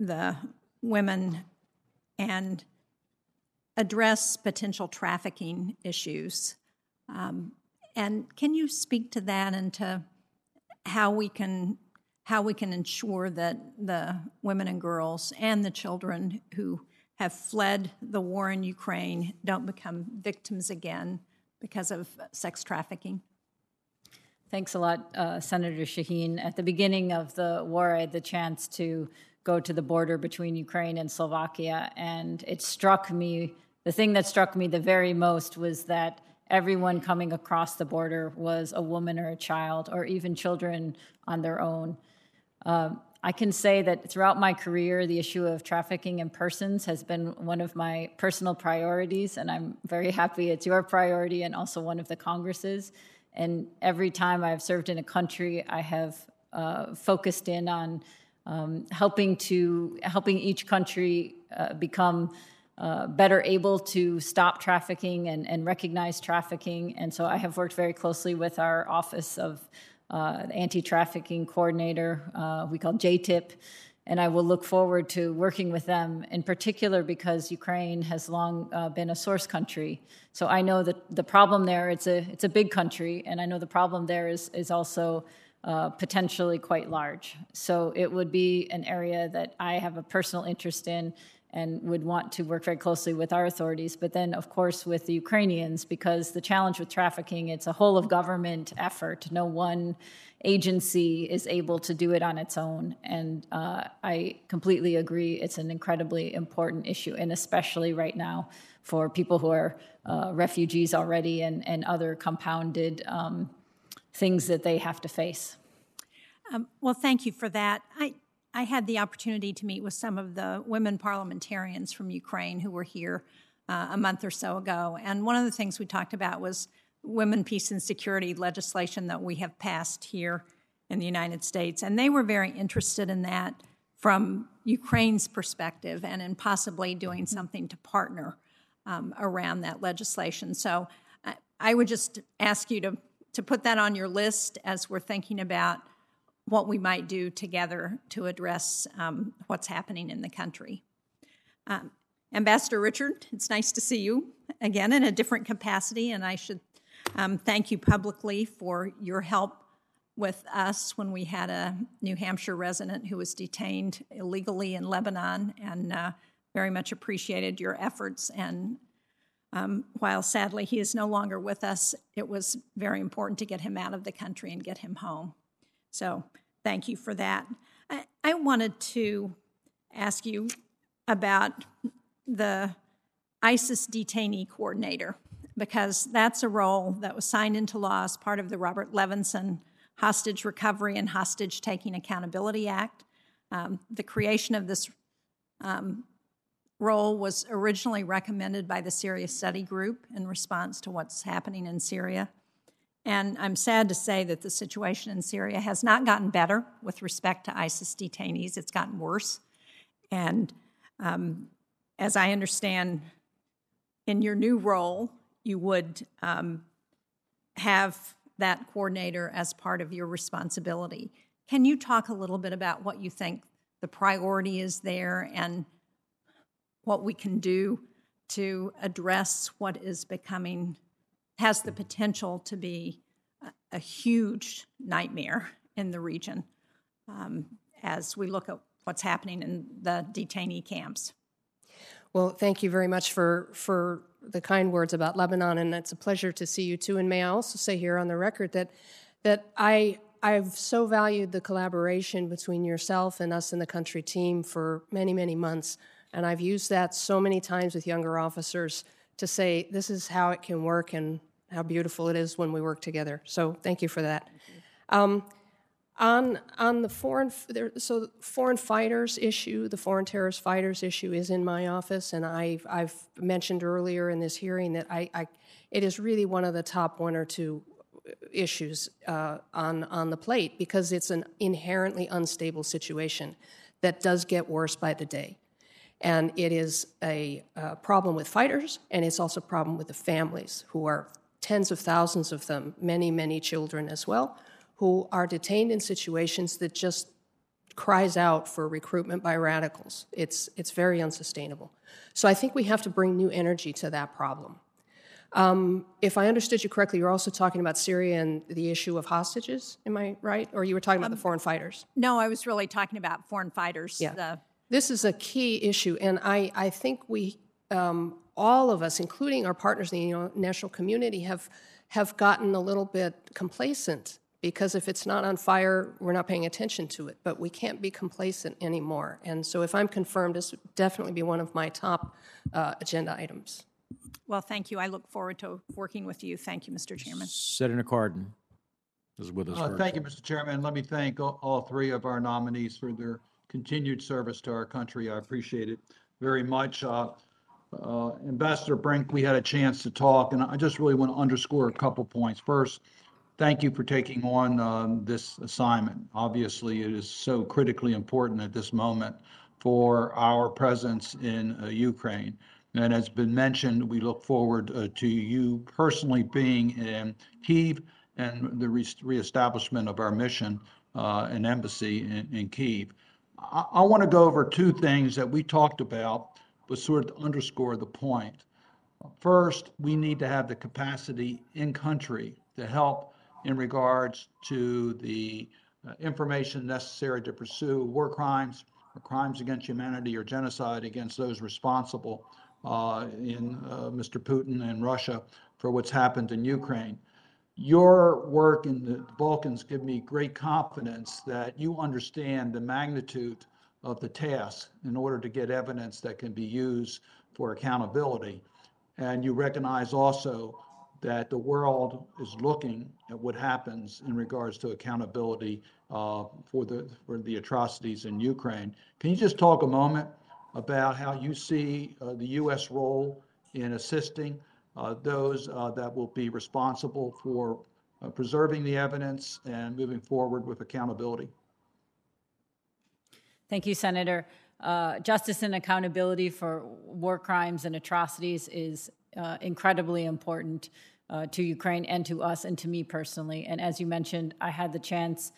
the women and address potential trafficking issues. Um, and can you speak to that and to how we can how we can ensure that the women and girls and the children who have fled the war in Ukraine don't become victims again because of sex trafficking? Thanks a lot, uh, Senator Shaheen. At the beginning of the war, I had the chance to go to the border between Ukraine and Slovakia, and it struck me the thing that struck me the very most was that everyone coming across the border was a woman or a child, or even children on their own. Um, I can say that throughout my career, the issue of trafficking in persons has been one of my personal priorities, and I'm very happy it's your priority and also one of the Congress's. And every time I've served in a country, I have uh, focused in on um, helping to helping each country uh, become uh, better able to stop trafficking and, and, recognize trafficking. And so I have worked very closely with our Office of uh, Anti Trafficking Coordinator, uh, we call JTIP, and I will look forward to working with them in particular because Ukraine has long uh, been a source country. So I know that the problem there it's a it's a big country, and I know the problem there is is also uh, potentially quite large. So it would be an area that I have a personal interest in and would want to work very closely with our authorities, but then, of course, with the Ukrainians, because the challenge with trafficking, it's a whole of government effort. No one agency is able to do it on its own. And uh, I completely agree, it's an incredibly important issue, and especially right now for people who are uh, refugees already and, and other compounded um, things that they have to face. Um, well, thank you for that. I, I had the opportunity to meet with some of the women parliamentarians from Ukraine who were here uh, a month or so ago. And one of the things we talked about was women, peace, and security legislation that we have passed here in the United States. And they were very interested in that from Ukraine's perspective and in possibly doing something to partner um, around that legislation. So I, I would just ask you to to put that on your list as we're thinking about what we might do together to address um, what's happening in the country. Um, Ambassador Richard, it's nice to see you again in a different capacity, and I should um, thank you publicly for your help with us when we had a New Hampshire resident who was detained illegally in Lebanon, and uh, very much appreciated your efforts and um, while sadly he is no longer with us, it was very important to get him out of the country and get him home. So thank you for that. I, I wanted to ask you about the ISIS detainee coordinator. because that's a role that was signed into law as part of the Robert Levinson Hostage Recovery and Hostage Taking Accountability Act. Um, the creation of this um, role was originally recommended by the Syria Study Group in response to what's happening in Syria. And I'm sad to say that the situation in Syria has not gotten better with respect to ISIS detainees, it's gotten worse. And um, as I understand, in your new role, you would um, have that coordinator as part of your responsibility. Can you talk a little bit about what you think the priority is there and what we can do to address what is becoming, has the potential to be a, a huge nightmare in the region um, as we look at what's happening in the detainee camps? Well, thank you very much for, for the kind words about Lebanon, and it's a pleasure to see you too. And may I also say here on the record that that I I've so valued the collaboration between yourself and us in the country team for many many months, and I've used that so many times with younger officers to say this is how it can work and how beautiful it is when we work together. So thank you for that. Um, on on the foreign so foreign fighters issue, the foreign terrorist fighters issue is in my office, and I've I've mentioned earlier in this hearing that I, I it is really one of the top one or two issues uh, on on the plate because it's an inherently unstable situation that does get worse by the day, and it is a, a problem with fighters, and it's also a problem with the families who are tens of thousands of them, many many children as well who are detained in situations that just cries out for recruitment by radicals. It's, it's very unsustainable. So I think we have to bring new energy to that problem. Um, if I understood you correctly, you're also talking about Syria and the issue of hostages. Am I right? Or you were talking about the foreign fighters? No, I was really talking about foreign fighters. Yeah. The, This is a key issue, and I, I think we, um, all of us, including our partners in the international community, have, have gotten a little bit complacent because if it's not on fire, we're not paying attention to it. But we can't be complacent anymore. And so if I'm confirmed, this would definitely be one of my top uh, agenda items. well, thank you. I look forward to working with you. Thank you, Mr. Chairman. Senator Cardin is with us. Uh, Thank you, Mr. Chairman. Let me thank all, all three of our nominees for their continued service to our country. I appreciate it very much. Uh, uh, Ambassador Brink, we had a chance to talk, and I just really want to underscore a couple points. First, thank you for taking on um, this assignment. Obviously, it is so critically important at this moment for our presence in uh, Ukraine. And as been mentioned, we look forward uh, to you personally being in Kiev and the re- reestablishment of our mission uh, and embassy in, in Kiev. I, I want to go over two things that we talked about, but sort of underscore the point. First, we need to have the capacity in country to help in regards to the uh, information necessary to pursue war crimes or crimes against humanity or genocide against those responsible uh, in uh, Mr. Putin and Russia for what's happened in Ukraine. Your work in the Balkans give me great confidence that you understand the magnitude of the task in order to get evidence that can be used for accountability. And you recognize also that the world is looking at what happens in regards to accountability uh, for the for the atrocities in Ukraine. Can you just talk a moment about how you see uh, the U.S. role in assisting those uh, that will be responsible for uh, preserving the evidence and moving forward with accountability? Thank you, Senator. Uh, justice and accountability for war crimes and atrocities is uh, incredibly important uh, to Ukraine and to us and to me personally. And as you mentioned, I had the chance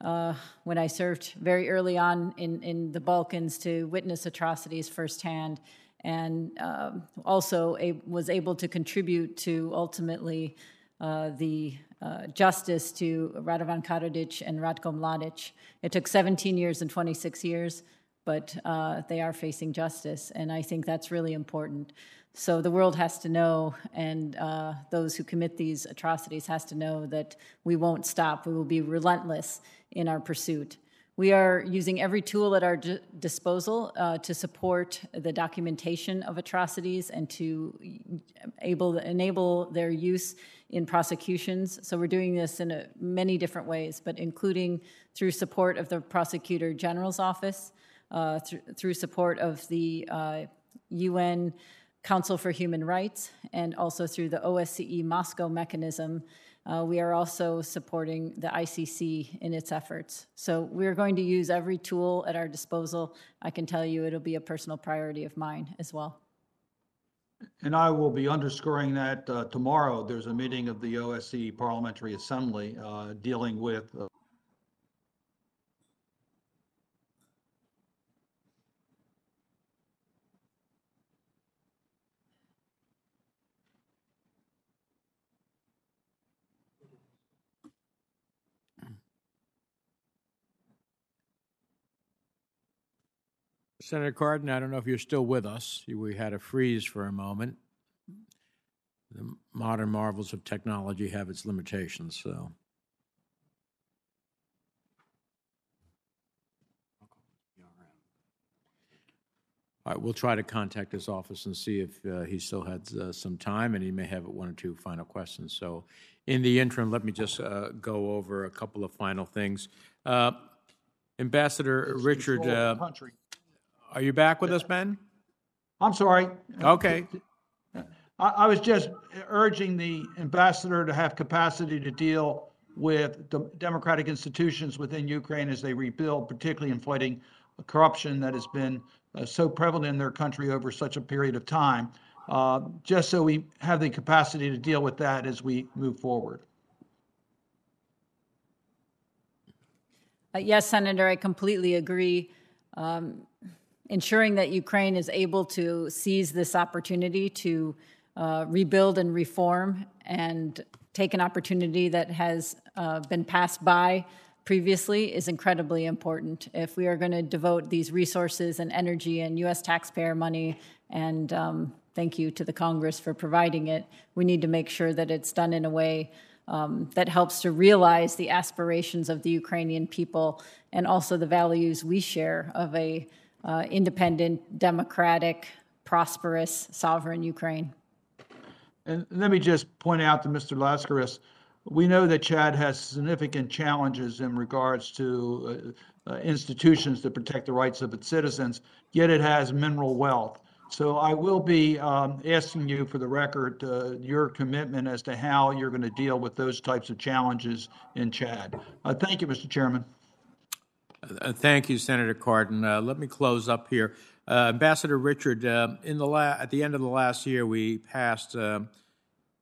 uh, when I served very early on in, in the Balkans to witness atrocities firsthand and um, also a, was able to contribute to ultimately uh, the uh, justice to Radovan Karadzic and Ratko Mladic. It took 17 years and 26 years, but uh, they are facing justice, and I think that's really important. So the world has to know, and uh, those who commit these atrocities has to know that we won't stop. We will be relentless in our pursuit. We are using every tool at our disposal uh, to support the documentation of atrocities and to able enable their use in prosecutions. So we're doing this in a, many different ways, but including through support of the Prosecutor General's office, uh, th- through support of the uh, UN Council for Human Rights, and also through the OSCE Moscow mechanism. Uh, we are also supporting the ICC in its efforts. So we're going to use every tool at our disposal. I can tell you it'll be a personal priority of mine as well. And I will be underscoring that uh, tomorrow. There's a meeting of the OSCE Parliamentary Assembly uh, dealing with Senator Cardin, I don't know if you're still with us. We had a freeze for a moment. The modern marvels of technology have its limitations, so. All right, we'll try to contact his office and see if uh, he still has uh, some time, and he may have one or two final questions. So, in the interim, let me just uh, go over a couple of final things. Uh, Ambassador Richard, are you back with us, Ben? I'm sorry. Okay. I, I was just urging the ambassador to have capacity to deal with the democratic institutions within Ukraine as they rebuild, particularly in fighting corruption that has been uh, so prevalent in their country over such a period of time. Uh, just so we have the capacity to deal with that as we move forward. Uh, yes, Senator, I completely agree. Um, ensuring that Ukraine is able to seize this opportunity to uh, rebuild and reform and take an opportunity that has uh, been passed by previously is incredibly important. If we are going to devote these resources and energy and U.S. taxpayer money, and um, thank you to the Congress for providing it, we need to make sure that it's done in a way um, that helps to realize the aspirations of the Ukrainian people and also the values we share of a uh, independent, democratic, prosperous, sovereign Ukraine. And let me just point out to Mr. Laskaris, we know that Chad has significant challenges in regards to uh, uh, institutions that protect the rights of its citizens, yet it has mineral wealth. So I will be um, asking you for the record, uh, your commitment as to how you're going to deal with those types of challenges in Chad. Uh, Thank you, Mr. Chairman. Uh, Thank you, Senator Cardin. Uh, Let me close up here. Uh, Ambassador Richard, uh, in the la- at the end of the last year, we passed uh,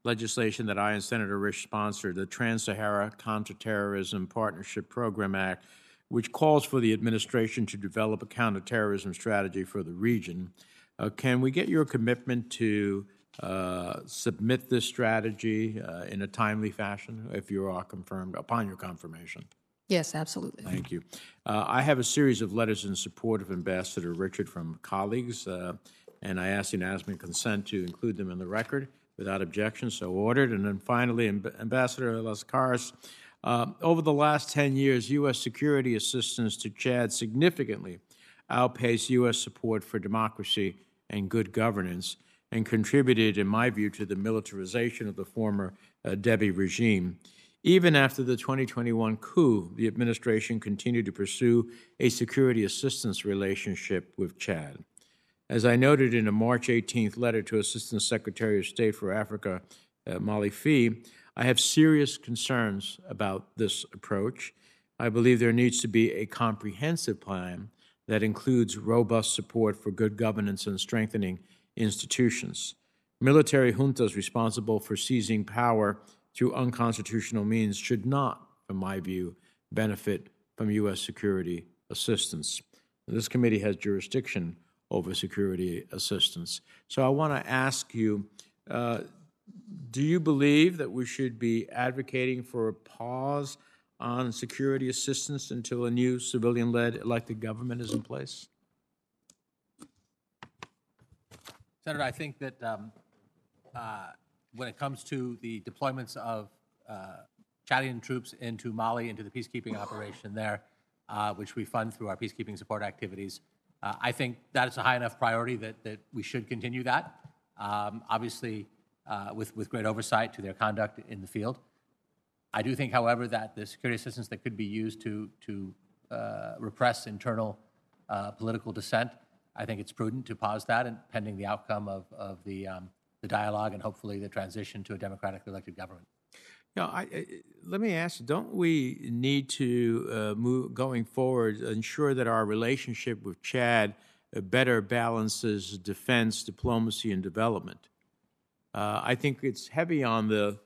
legislation that I and Senator Risch sponsored, the Trans-Sahara Counterterrorism Partnership Program Act, which calls for the administration to develop a counterterrorism strategy for the region. Uh, Can we get your commitment to submit this strategy in a timely fashion if you are confirmed, upon your confirmation? Yes, absolutely. Thank you. Uh, I have a series of letters in support of Ambassador Richard from colleagues, uh, and I ask unanimous consent to include them in the record without objection, so ordered. And then finally, Amb- Ambassador Laskaris, uh, over the last 10 years, U.S. security assistance to Chad significantly outpaced U.S. support for democracy and good governance and contributed, in my view, to the militarization of the former uh, Deby regime. Even after the 2021 coup, the administration continued to pursue a security assistance relationship with Chad. As I noted in a March 18th letter to Assistant Secretary of State for Africa, uh, Molly Phee, I have serious concerns about this approach. I believe there needs to be a comprehensive plan that includes robust support for good governance and strengthening institutions. Military juntas responsible for seizing power through unconstitutional means should not, in my view, benefit from U.S. security assistance. This committee has jurisdiction over security assistance. So I want to ask you uh, do you believe that we should be advocating for a pause on security assistance until a new civilian led elected government is in place? Senator, I think that um, uh, when it comes to the deployments of uh, Chadian troops into Mali, into the peacekeeping operation there, uh, which we fund through our peacekeeping support activities. Uh, I think that is a high enough priority that, that we should continue that, um, obviously, uh, with, with great oversight to their conduct in the field. I do think, however, that the security assistance that could be used to, to uh, repress internal uh, political dissent, I think it's prudent to pause that and pending the outcome of, of the, um, the dialogue and hopefully the transition to a democratically elected government. Yeah, I, I, let me ask: Don't we need to uh, move going forward, ensure that our relationship with Chad uh, better balances defense, diplomacy, and development? Uh, I think it's heavy on the,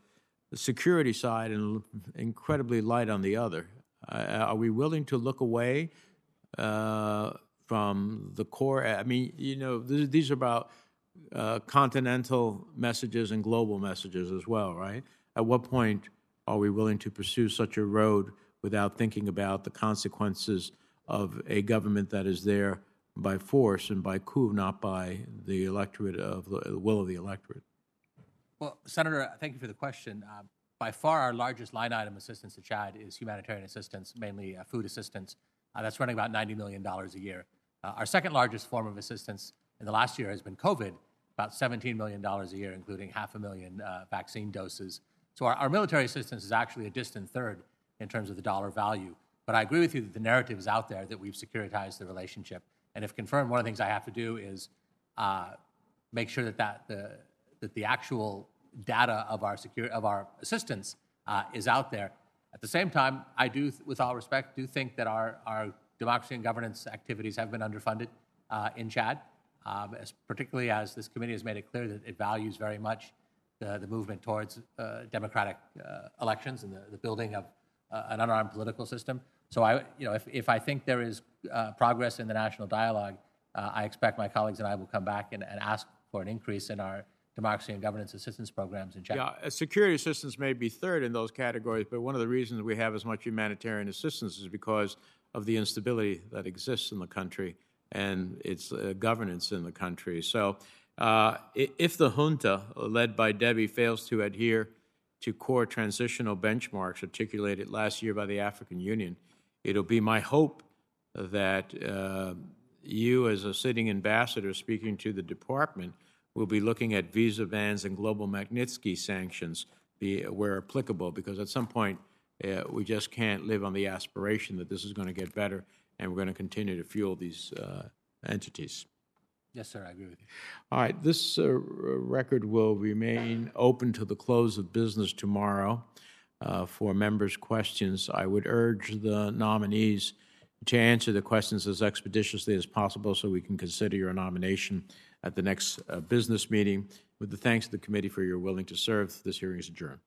security side and incredibly light on the other. Uh, are we willing to look away uh, from the core? I mean, you know, th- these are about uh, continental messages and global messages as well, right? At what point are we willing to pursue such a road without thinking about the consequences of a government that is there by force and by coup, not by the electorate of the, will of the electorate? Well, Senator, thank you for the question. Uh, by far, our largest line item assistance to Chad is humanitarian assistance, mainly uh, food assistance. Uh, that's running about $90 million a year. Uh, our second largest form of assistance in the last year has been COVID, about $17 million a year, including half a million uh, vaccine doses. So our, our military assistance is actually a distant third in terms of the dollar value. But I agree with you that the narrative is out there that we've securitized the relationship. And if confirmed, one of the things I have to do is uh, make sure that, that, the, that the actual data of our, secure, of our assistance uh, is out there. At the same time, I do, with all respect, do think that our, our democracy and governance activities have been underfunded uh, in Chad, um, as, particularly as this committee has made it clear that it values very much the, the movement towards uh, democratic uh, elections and the, the building of uh, an unarmed political system. So I, you know, if, if I think there is uh, progress in the national dialogue, uh, I expect my colleagues and I will come back and, and ask for an increase in our democracy and governance assistance programs in Chad. Yeah, uh, security assistance may be third in those categories, but one of the reasons we have as much humanitarian assistance is because of the instability that exists in the country and its uh, governance in the country. So, uh, if the junta, led by Deby, fails to adhere to core transitional benchmarks articulated last year by the African Union, it'll be my hope that uh, you, as a sitting ambassador speaking to the department, will be looking at visa bans and global Magnitsky sanctions be, where applicable, because at some point uh, we just can't live on the aspiration that this is going to get better and we're going to continue to fuel these uh, entities. Yes, sir, I agree with you. All right, this uh, record will remain open to the close of business tomorrow uh, for members' questions. I would urge the nominees to answer the questions as expeditiously as possible so we can consider your nomination at the next uh, business meeting. With the thanks of the committee for your willing to serve, this hearing is adjourned.